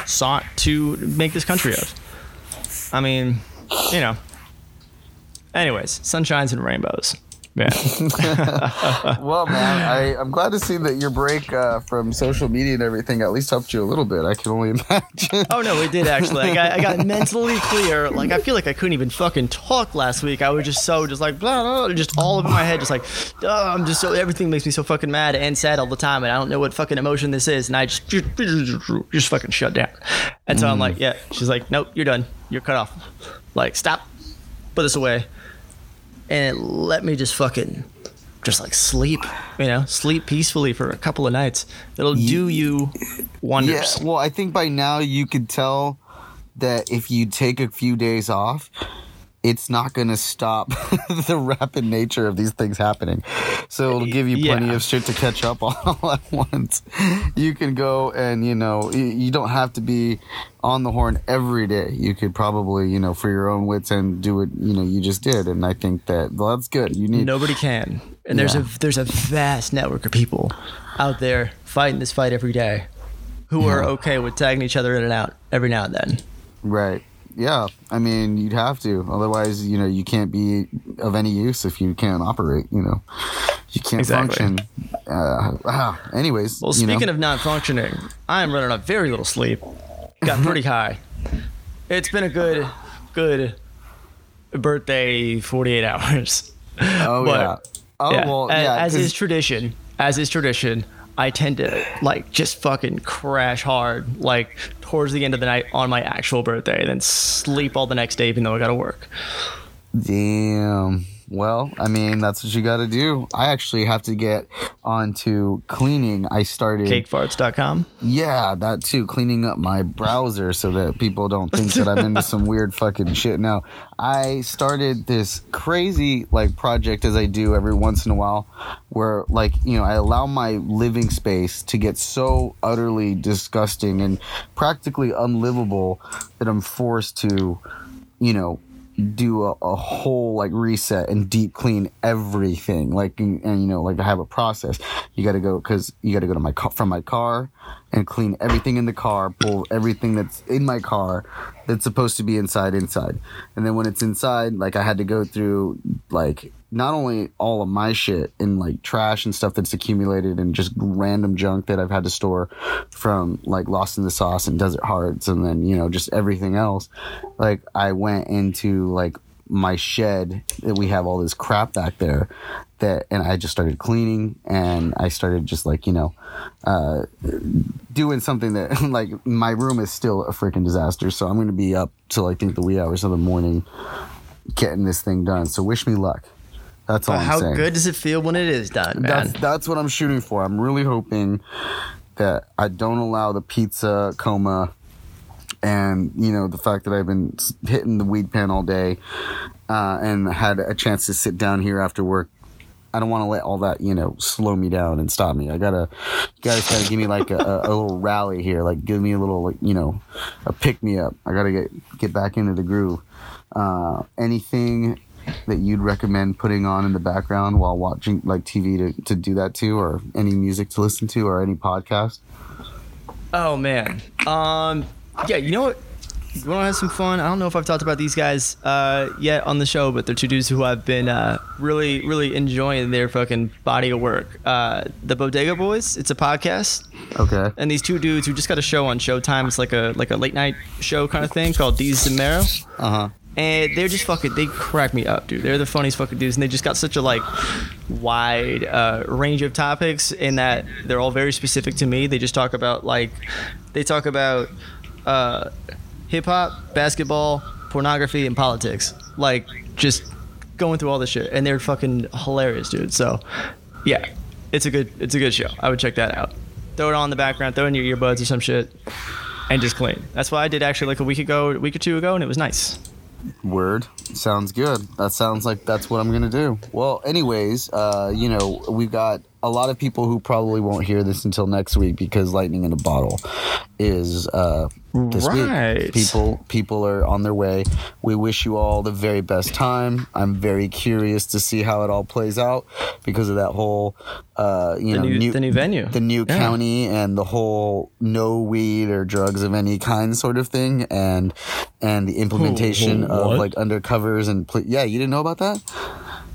sought to make this country of. I mean you know. Anyways sunshines and rainbows yeah *laughs* Well, man, I, I'm glad to see that your break uh, from social media and everything at least helped you a little bit. I can only *laughs* imagine. Oh no, it did actually. I got, I *laughs* got mentally clear. Like I feel like I couldn't even fucking talk last week. I was just so just like blah, blah, blah, just all over my head, just like oh, I'm just so everything makes me so fucking mad and sad all the time, and I don't know what fucking emotion this is, and I just just fucking shut down. And so I'm like, yeah. She's like, nope, you're done. You're cut off. Like stop, put this away, and let me just fucking just like sleep. You know, sleep peacefully for a couple of nights. It'll do you Yeah, wonders. well, I think by now you could tell that if you take a few days off, it's not going to stop *laughs* the rapid nature of these things happening. So it'll give you plenty Yeah. of shit to catch up on *laughs* all at once. You can go and, you know, you don't have to be on the horn every day. You could probably, you know, for your own wits and do it, you know, you just did. And I think that, well, that's good. You need, Nobody can. And there's Yeah. a there's a vast network of people out there fighting this fight every day who are okay with tagging each other in and out every now and then. Right. Yeah. I mean, you'd have to. Otherwise, you know, you can't be of any use if you can't operate, you know. You can't Exactly. function. Uh, ah, anyways. Well, you know. speaking of not functioning, I am running on very little sleep. Got pretty *laughs* high. It's been a good good birthday 48 hours. Oh, but- yeah. Oh, yeah. well, a- yeah. as is tradition, as is tradition, I tend to like just fucking crash hard like towards the end of the night on my actual birthday, then sleep all the next day even though I gotta work. Damn. Well, I mean, that's what you got to do. I actually have to get onto cleaning. I started. Cakefarts.com. Yeah, that too. Cleaning up my browser so that people don't think that I'm into some weird fucking shit. Now, I started this crazy like project as I do every once in a while, where like you know I allow my living space to get so utterly disgusting and practically unlivable that I'm forced to, you know, do a, a whole like reset and deep clean everything. Like and, and, you know like i have a process. You got to go because you got to go to my car from my car and clean everything in the car pull everything that's in my car that's supposed to be inside inside. And then when it's inside like i had to go through like not only all of my shit in like trash and stuff that's accumulated and just random junk that I've had to store from like Lost in the Sauce and Desert Hearts and then, you know, just everything else. Like I went into like my shed that we have all this crap back there that and I just started cleaning and I started just like, you know, uh doing something that *laughs* like my room is still a freaking disaster. So I'm gonna be up till I think the wee hours of the morning getting this thing done. So wish me luck. That's all But I'm how saying. good does it feel when it is done, man? That's that's what I'm shooting for. I'm really hoping that I don't allow the pizza coma and you know the fact that I've been hitting the weed pen all day uh, and had a chance to sit down here after work. I don't want to let all that you know slow me down and stop me. I gotta, you guys gotta give me like a, a, a little rally here. Like give me a little like you know, a pick me up. I gotta get get back into the groove. Uh, anything that you'd recommend putting on in the background while watching like TV to, to do that to, or any music to listen to, or any podcast? Oh man. Um yeah, you know what? You want to have some fun? I don't know if I've talked about these guys uh, yet on the show, but they're two dudes who I've been uh, really, really enjoying their fucking body of work. Uh, the Bodega Boys. It's a podcast, Okay. and these two dudes who just got a show on Showtime. It's like a like a late night show kind of thing called Desus and Uh huh. And they're just fucking they crack me up dude. They're the funniest fucking dudes. And they just got such a like wide uh, range of topics in that they're all very specific to me. They just talk about like they talk about uh, hip-hop basketball pornography and politics. Like just going through all this shit. And they're fucking hilarious dude. So yeah it's a good it's a good show. I would check that out. Throw it on in the background. Throw in your earbuds or some shit. And just clean. That's what i did actually like a week ago a week or two ago and it was nice Word. Sounds good. That sounds like that's what I'm gonna do. Well, anyways, uh, you know, we've got a lot of people who probably won't hear this until next week because lightning in a bottle is uh this Right. week. People people are on their way. We wish you all the very best time. I'm very curious to see how it all plays out because of that whole uh you The know new- the new venue. the new Yeah. county and the whole no weed or drugs of any kind sort of thing and and the implementation Oh, of like undercovers and pl- yeah you didn't know about that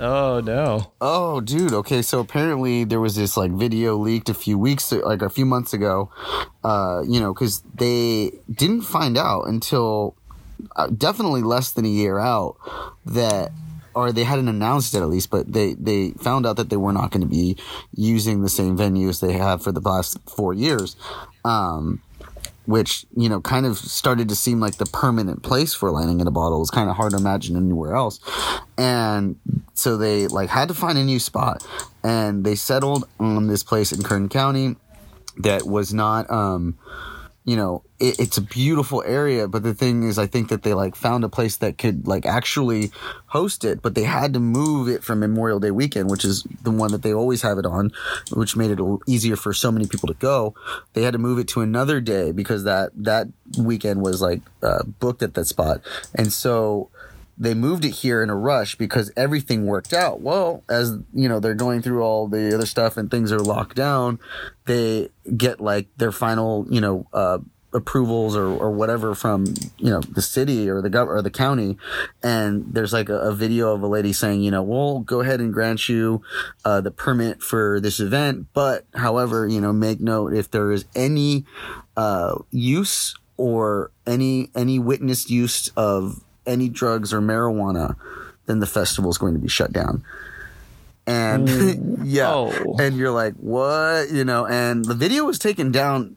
Oh no. oh dude okay so apparently there was this like video leaked a few weeks like a few months ago uh you know because they didn't find out until uh, definitely less than a year out that or they hadn't announced it at least but they they found out that they were not going to be using the same venues they have for the past four years um which you know kind of started to seem like the permanent place for lightning in a bottle. It was kind of hard to imagine anywhere else, and so they like had to find a new spot, and they settled on this place in Kern County that was not um you know it, it's a beautiful area but the thing is i think that they like found a place that could like actually host it but they had to move it from memorial day weekend which is the one that they always have it on which made it easier for so many people to go. They had to move it to another day because that that weekend was like uh, booked at that spot. And so they moved it here in a rush because everything worked out. Well, as you know, they're going through all the other stuff and things are locked down. They get like their final, you know, uh, approvals or, or whatever from you know the city or the gov or the county and there's like a, a video of a lady saying you know we'll go ahead and grant you uh, the permit for this event but however you know make note if there is any uh, use or any any witnessed use of any drugs or marijuana, then the festival is going to be shut down. And mm. *laughs* yeah, Oh. and you're like, what? You know, and the video was taken down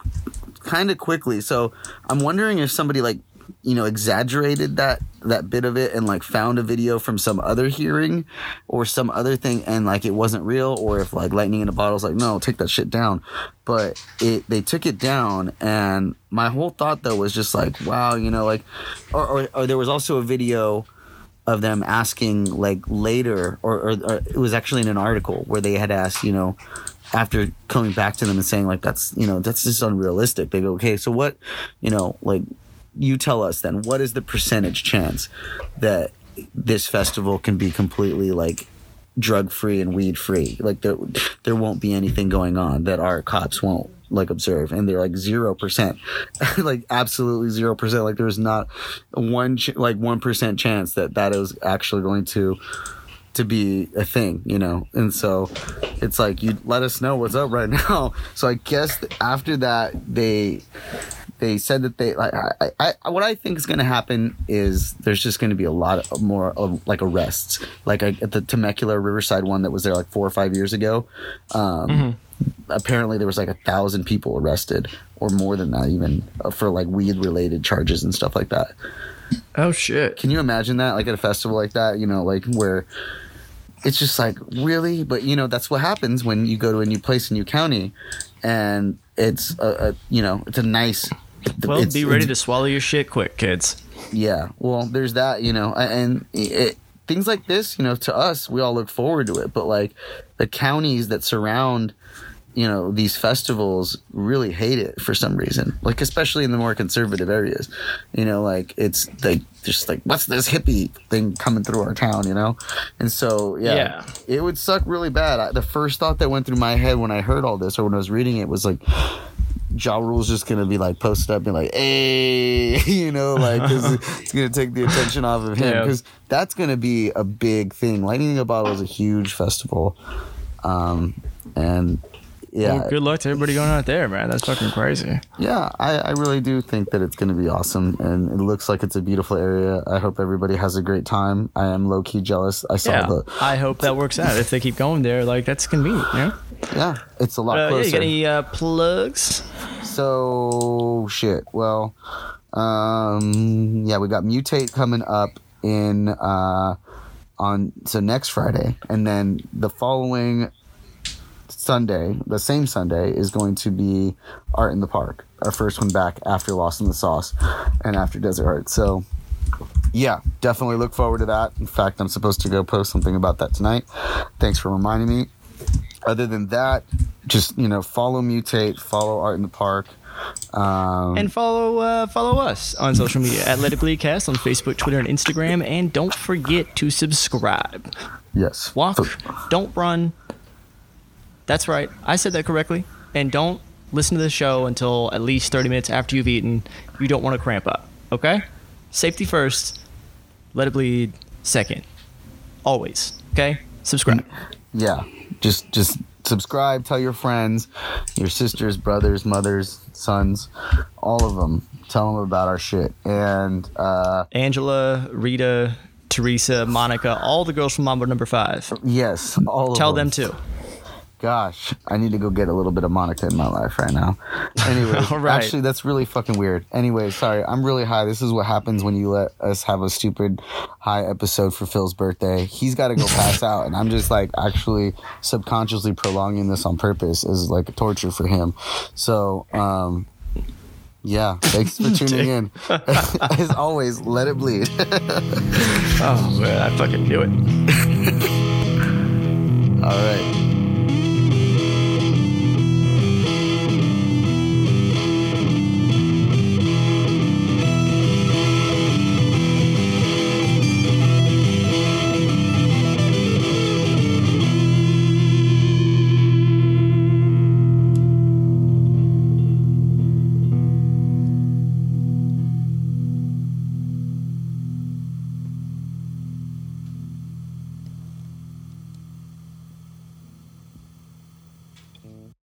kind of quickly. So I'm wondering if somebody like, you know, exaggerated that that bit of it and like found a video from some other hearing or some other thing and like it wasn't real or if like lightning in a bottle is like no take that shit down. But it they took it down and my whole thought though was just like wow you know like or, or, or there was also a video of them asking like later or, or, or it was actually in an article where they had asked you know after coming back to them and saying like that's you know that's just unrealistic. They go okay so what you know like you tell us then what is the percentage chance that this festival can be completely like drug free and weed free like there there won't be anything going on that our cops won't like observe and they're like zero percent *laughs* like absolutely zero percent like there's not one ch- like one percent chance that that is actually going to to be a thing, you know. And so it's like you let us know what's up right *laughs* now. So I guess after that they they said that they like I, I, I what I think is going to happen is there's just going to be a lot of more of like arrests like I, at the Temecula Riverside one that was there like four or five years ago. Um, Apparently there was like a thousand people arrested or more than that even uh, for like weed related charges and stuff like that. Oh shit. Can you imagine that, like at a festival like that, you know, like where it's just like really, but you know, that's what happens when you go to a new place, a new county, and it's a, a you know, it's a nice. Well, it's- be ready to swallow your shit quick, kids. yeah. Well, there's that, you know, and it, things like this, you know, to us, we all look forward to it, but like the counties that surround, you know, these festivals really hate it for some reason. Like especially in the more conservative areas, you know, like it's like just like what's this hippie thing coming through our town, you know, and so yeah, Yeah. it would suck really bad. I, the first thought that went through my head when I heard all this or when I was reading it was like. Ja Rule's just gonna be like posted up, and like, "Hey," *laughs* you know, like 'cause *laughs* it's gonna take the attention off of him Yeah. because that's gonna be a big thing. Lightning in a Bottle is a huge festival, um, and yeah, Well, good luck to everybody going out there, man. That's fucking crazy. yeah, I, I really do think that it's gonna be awesome, and it looks like it's a beautiful area. I hope everybody has a great time. I am low key jealous. I saw Yeah. the I hope that works out. If they keep going there, like that's convenient, you know? Yeah, it's a lot Uh, yeah, closer. you got any uh, plugs? So shit. Well, um, yeah, we got mutate coming up in uh, on so next Friday, and then the following Sunday, the same Sunday, is going to be Art in the Park, our first one back after Lost in the Sauce and after Desert Art. So yeah, definitely look forward to that. In fact, I'm supposed to go post something about that tonight. Thanks for reminding me. Other than that, just you know, follow Mutate, follow Art in the Park. Um, And follow uh, follow us on social media at Let It Bleed Cast on Facebook, Twitter, and Instagram. And don't forget to subscribe. yes, Walk, don't run. That's right. I said that correctly. And don't listen to the show until at least 30 minutes after you've eaten. You don't want to cramp up. Okay? Safety first. Let it bleed second. Always. Okay? Subscribe. Yeah, just just subscribe. Tell your friends, your sisters, brothers, mothers, sons, all of them. Tell them about our shit. And uh, Angela, Rita, Teresa, Monica, all the girls from Mambo number five. yes, all of Tell them too. Gosh, I need to go get a little bit of Monica in my life right now. *laughs* Anyways, All right. actually, that's really fucking weird. Anyway, sorry, I'm really high. This is what happens when you let us have a stupid high episode for Phil's birthday. He's got to go pass *laughs* out, and I'm just like actually subconsciously prolonging this on purpose is like a torture for him. So, um, yeah, thanks for *laughs* tuning in. As always, let it bleed. Oh, man, I fucking knew it. All right.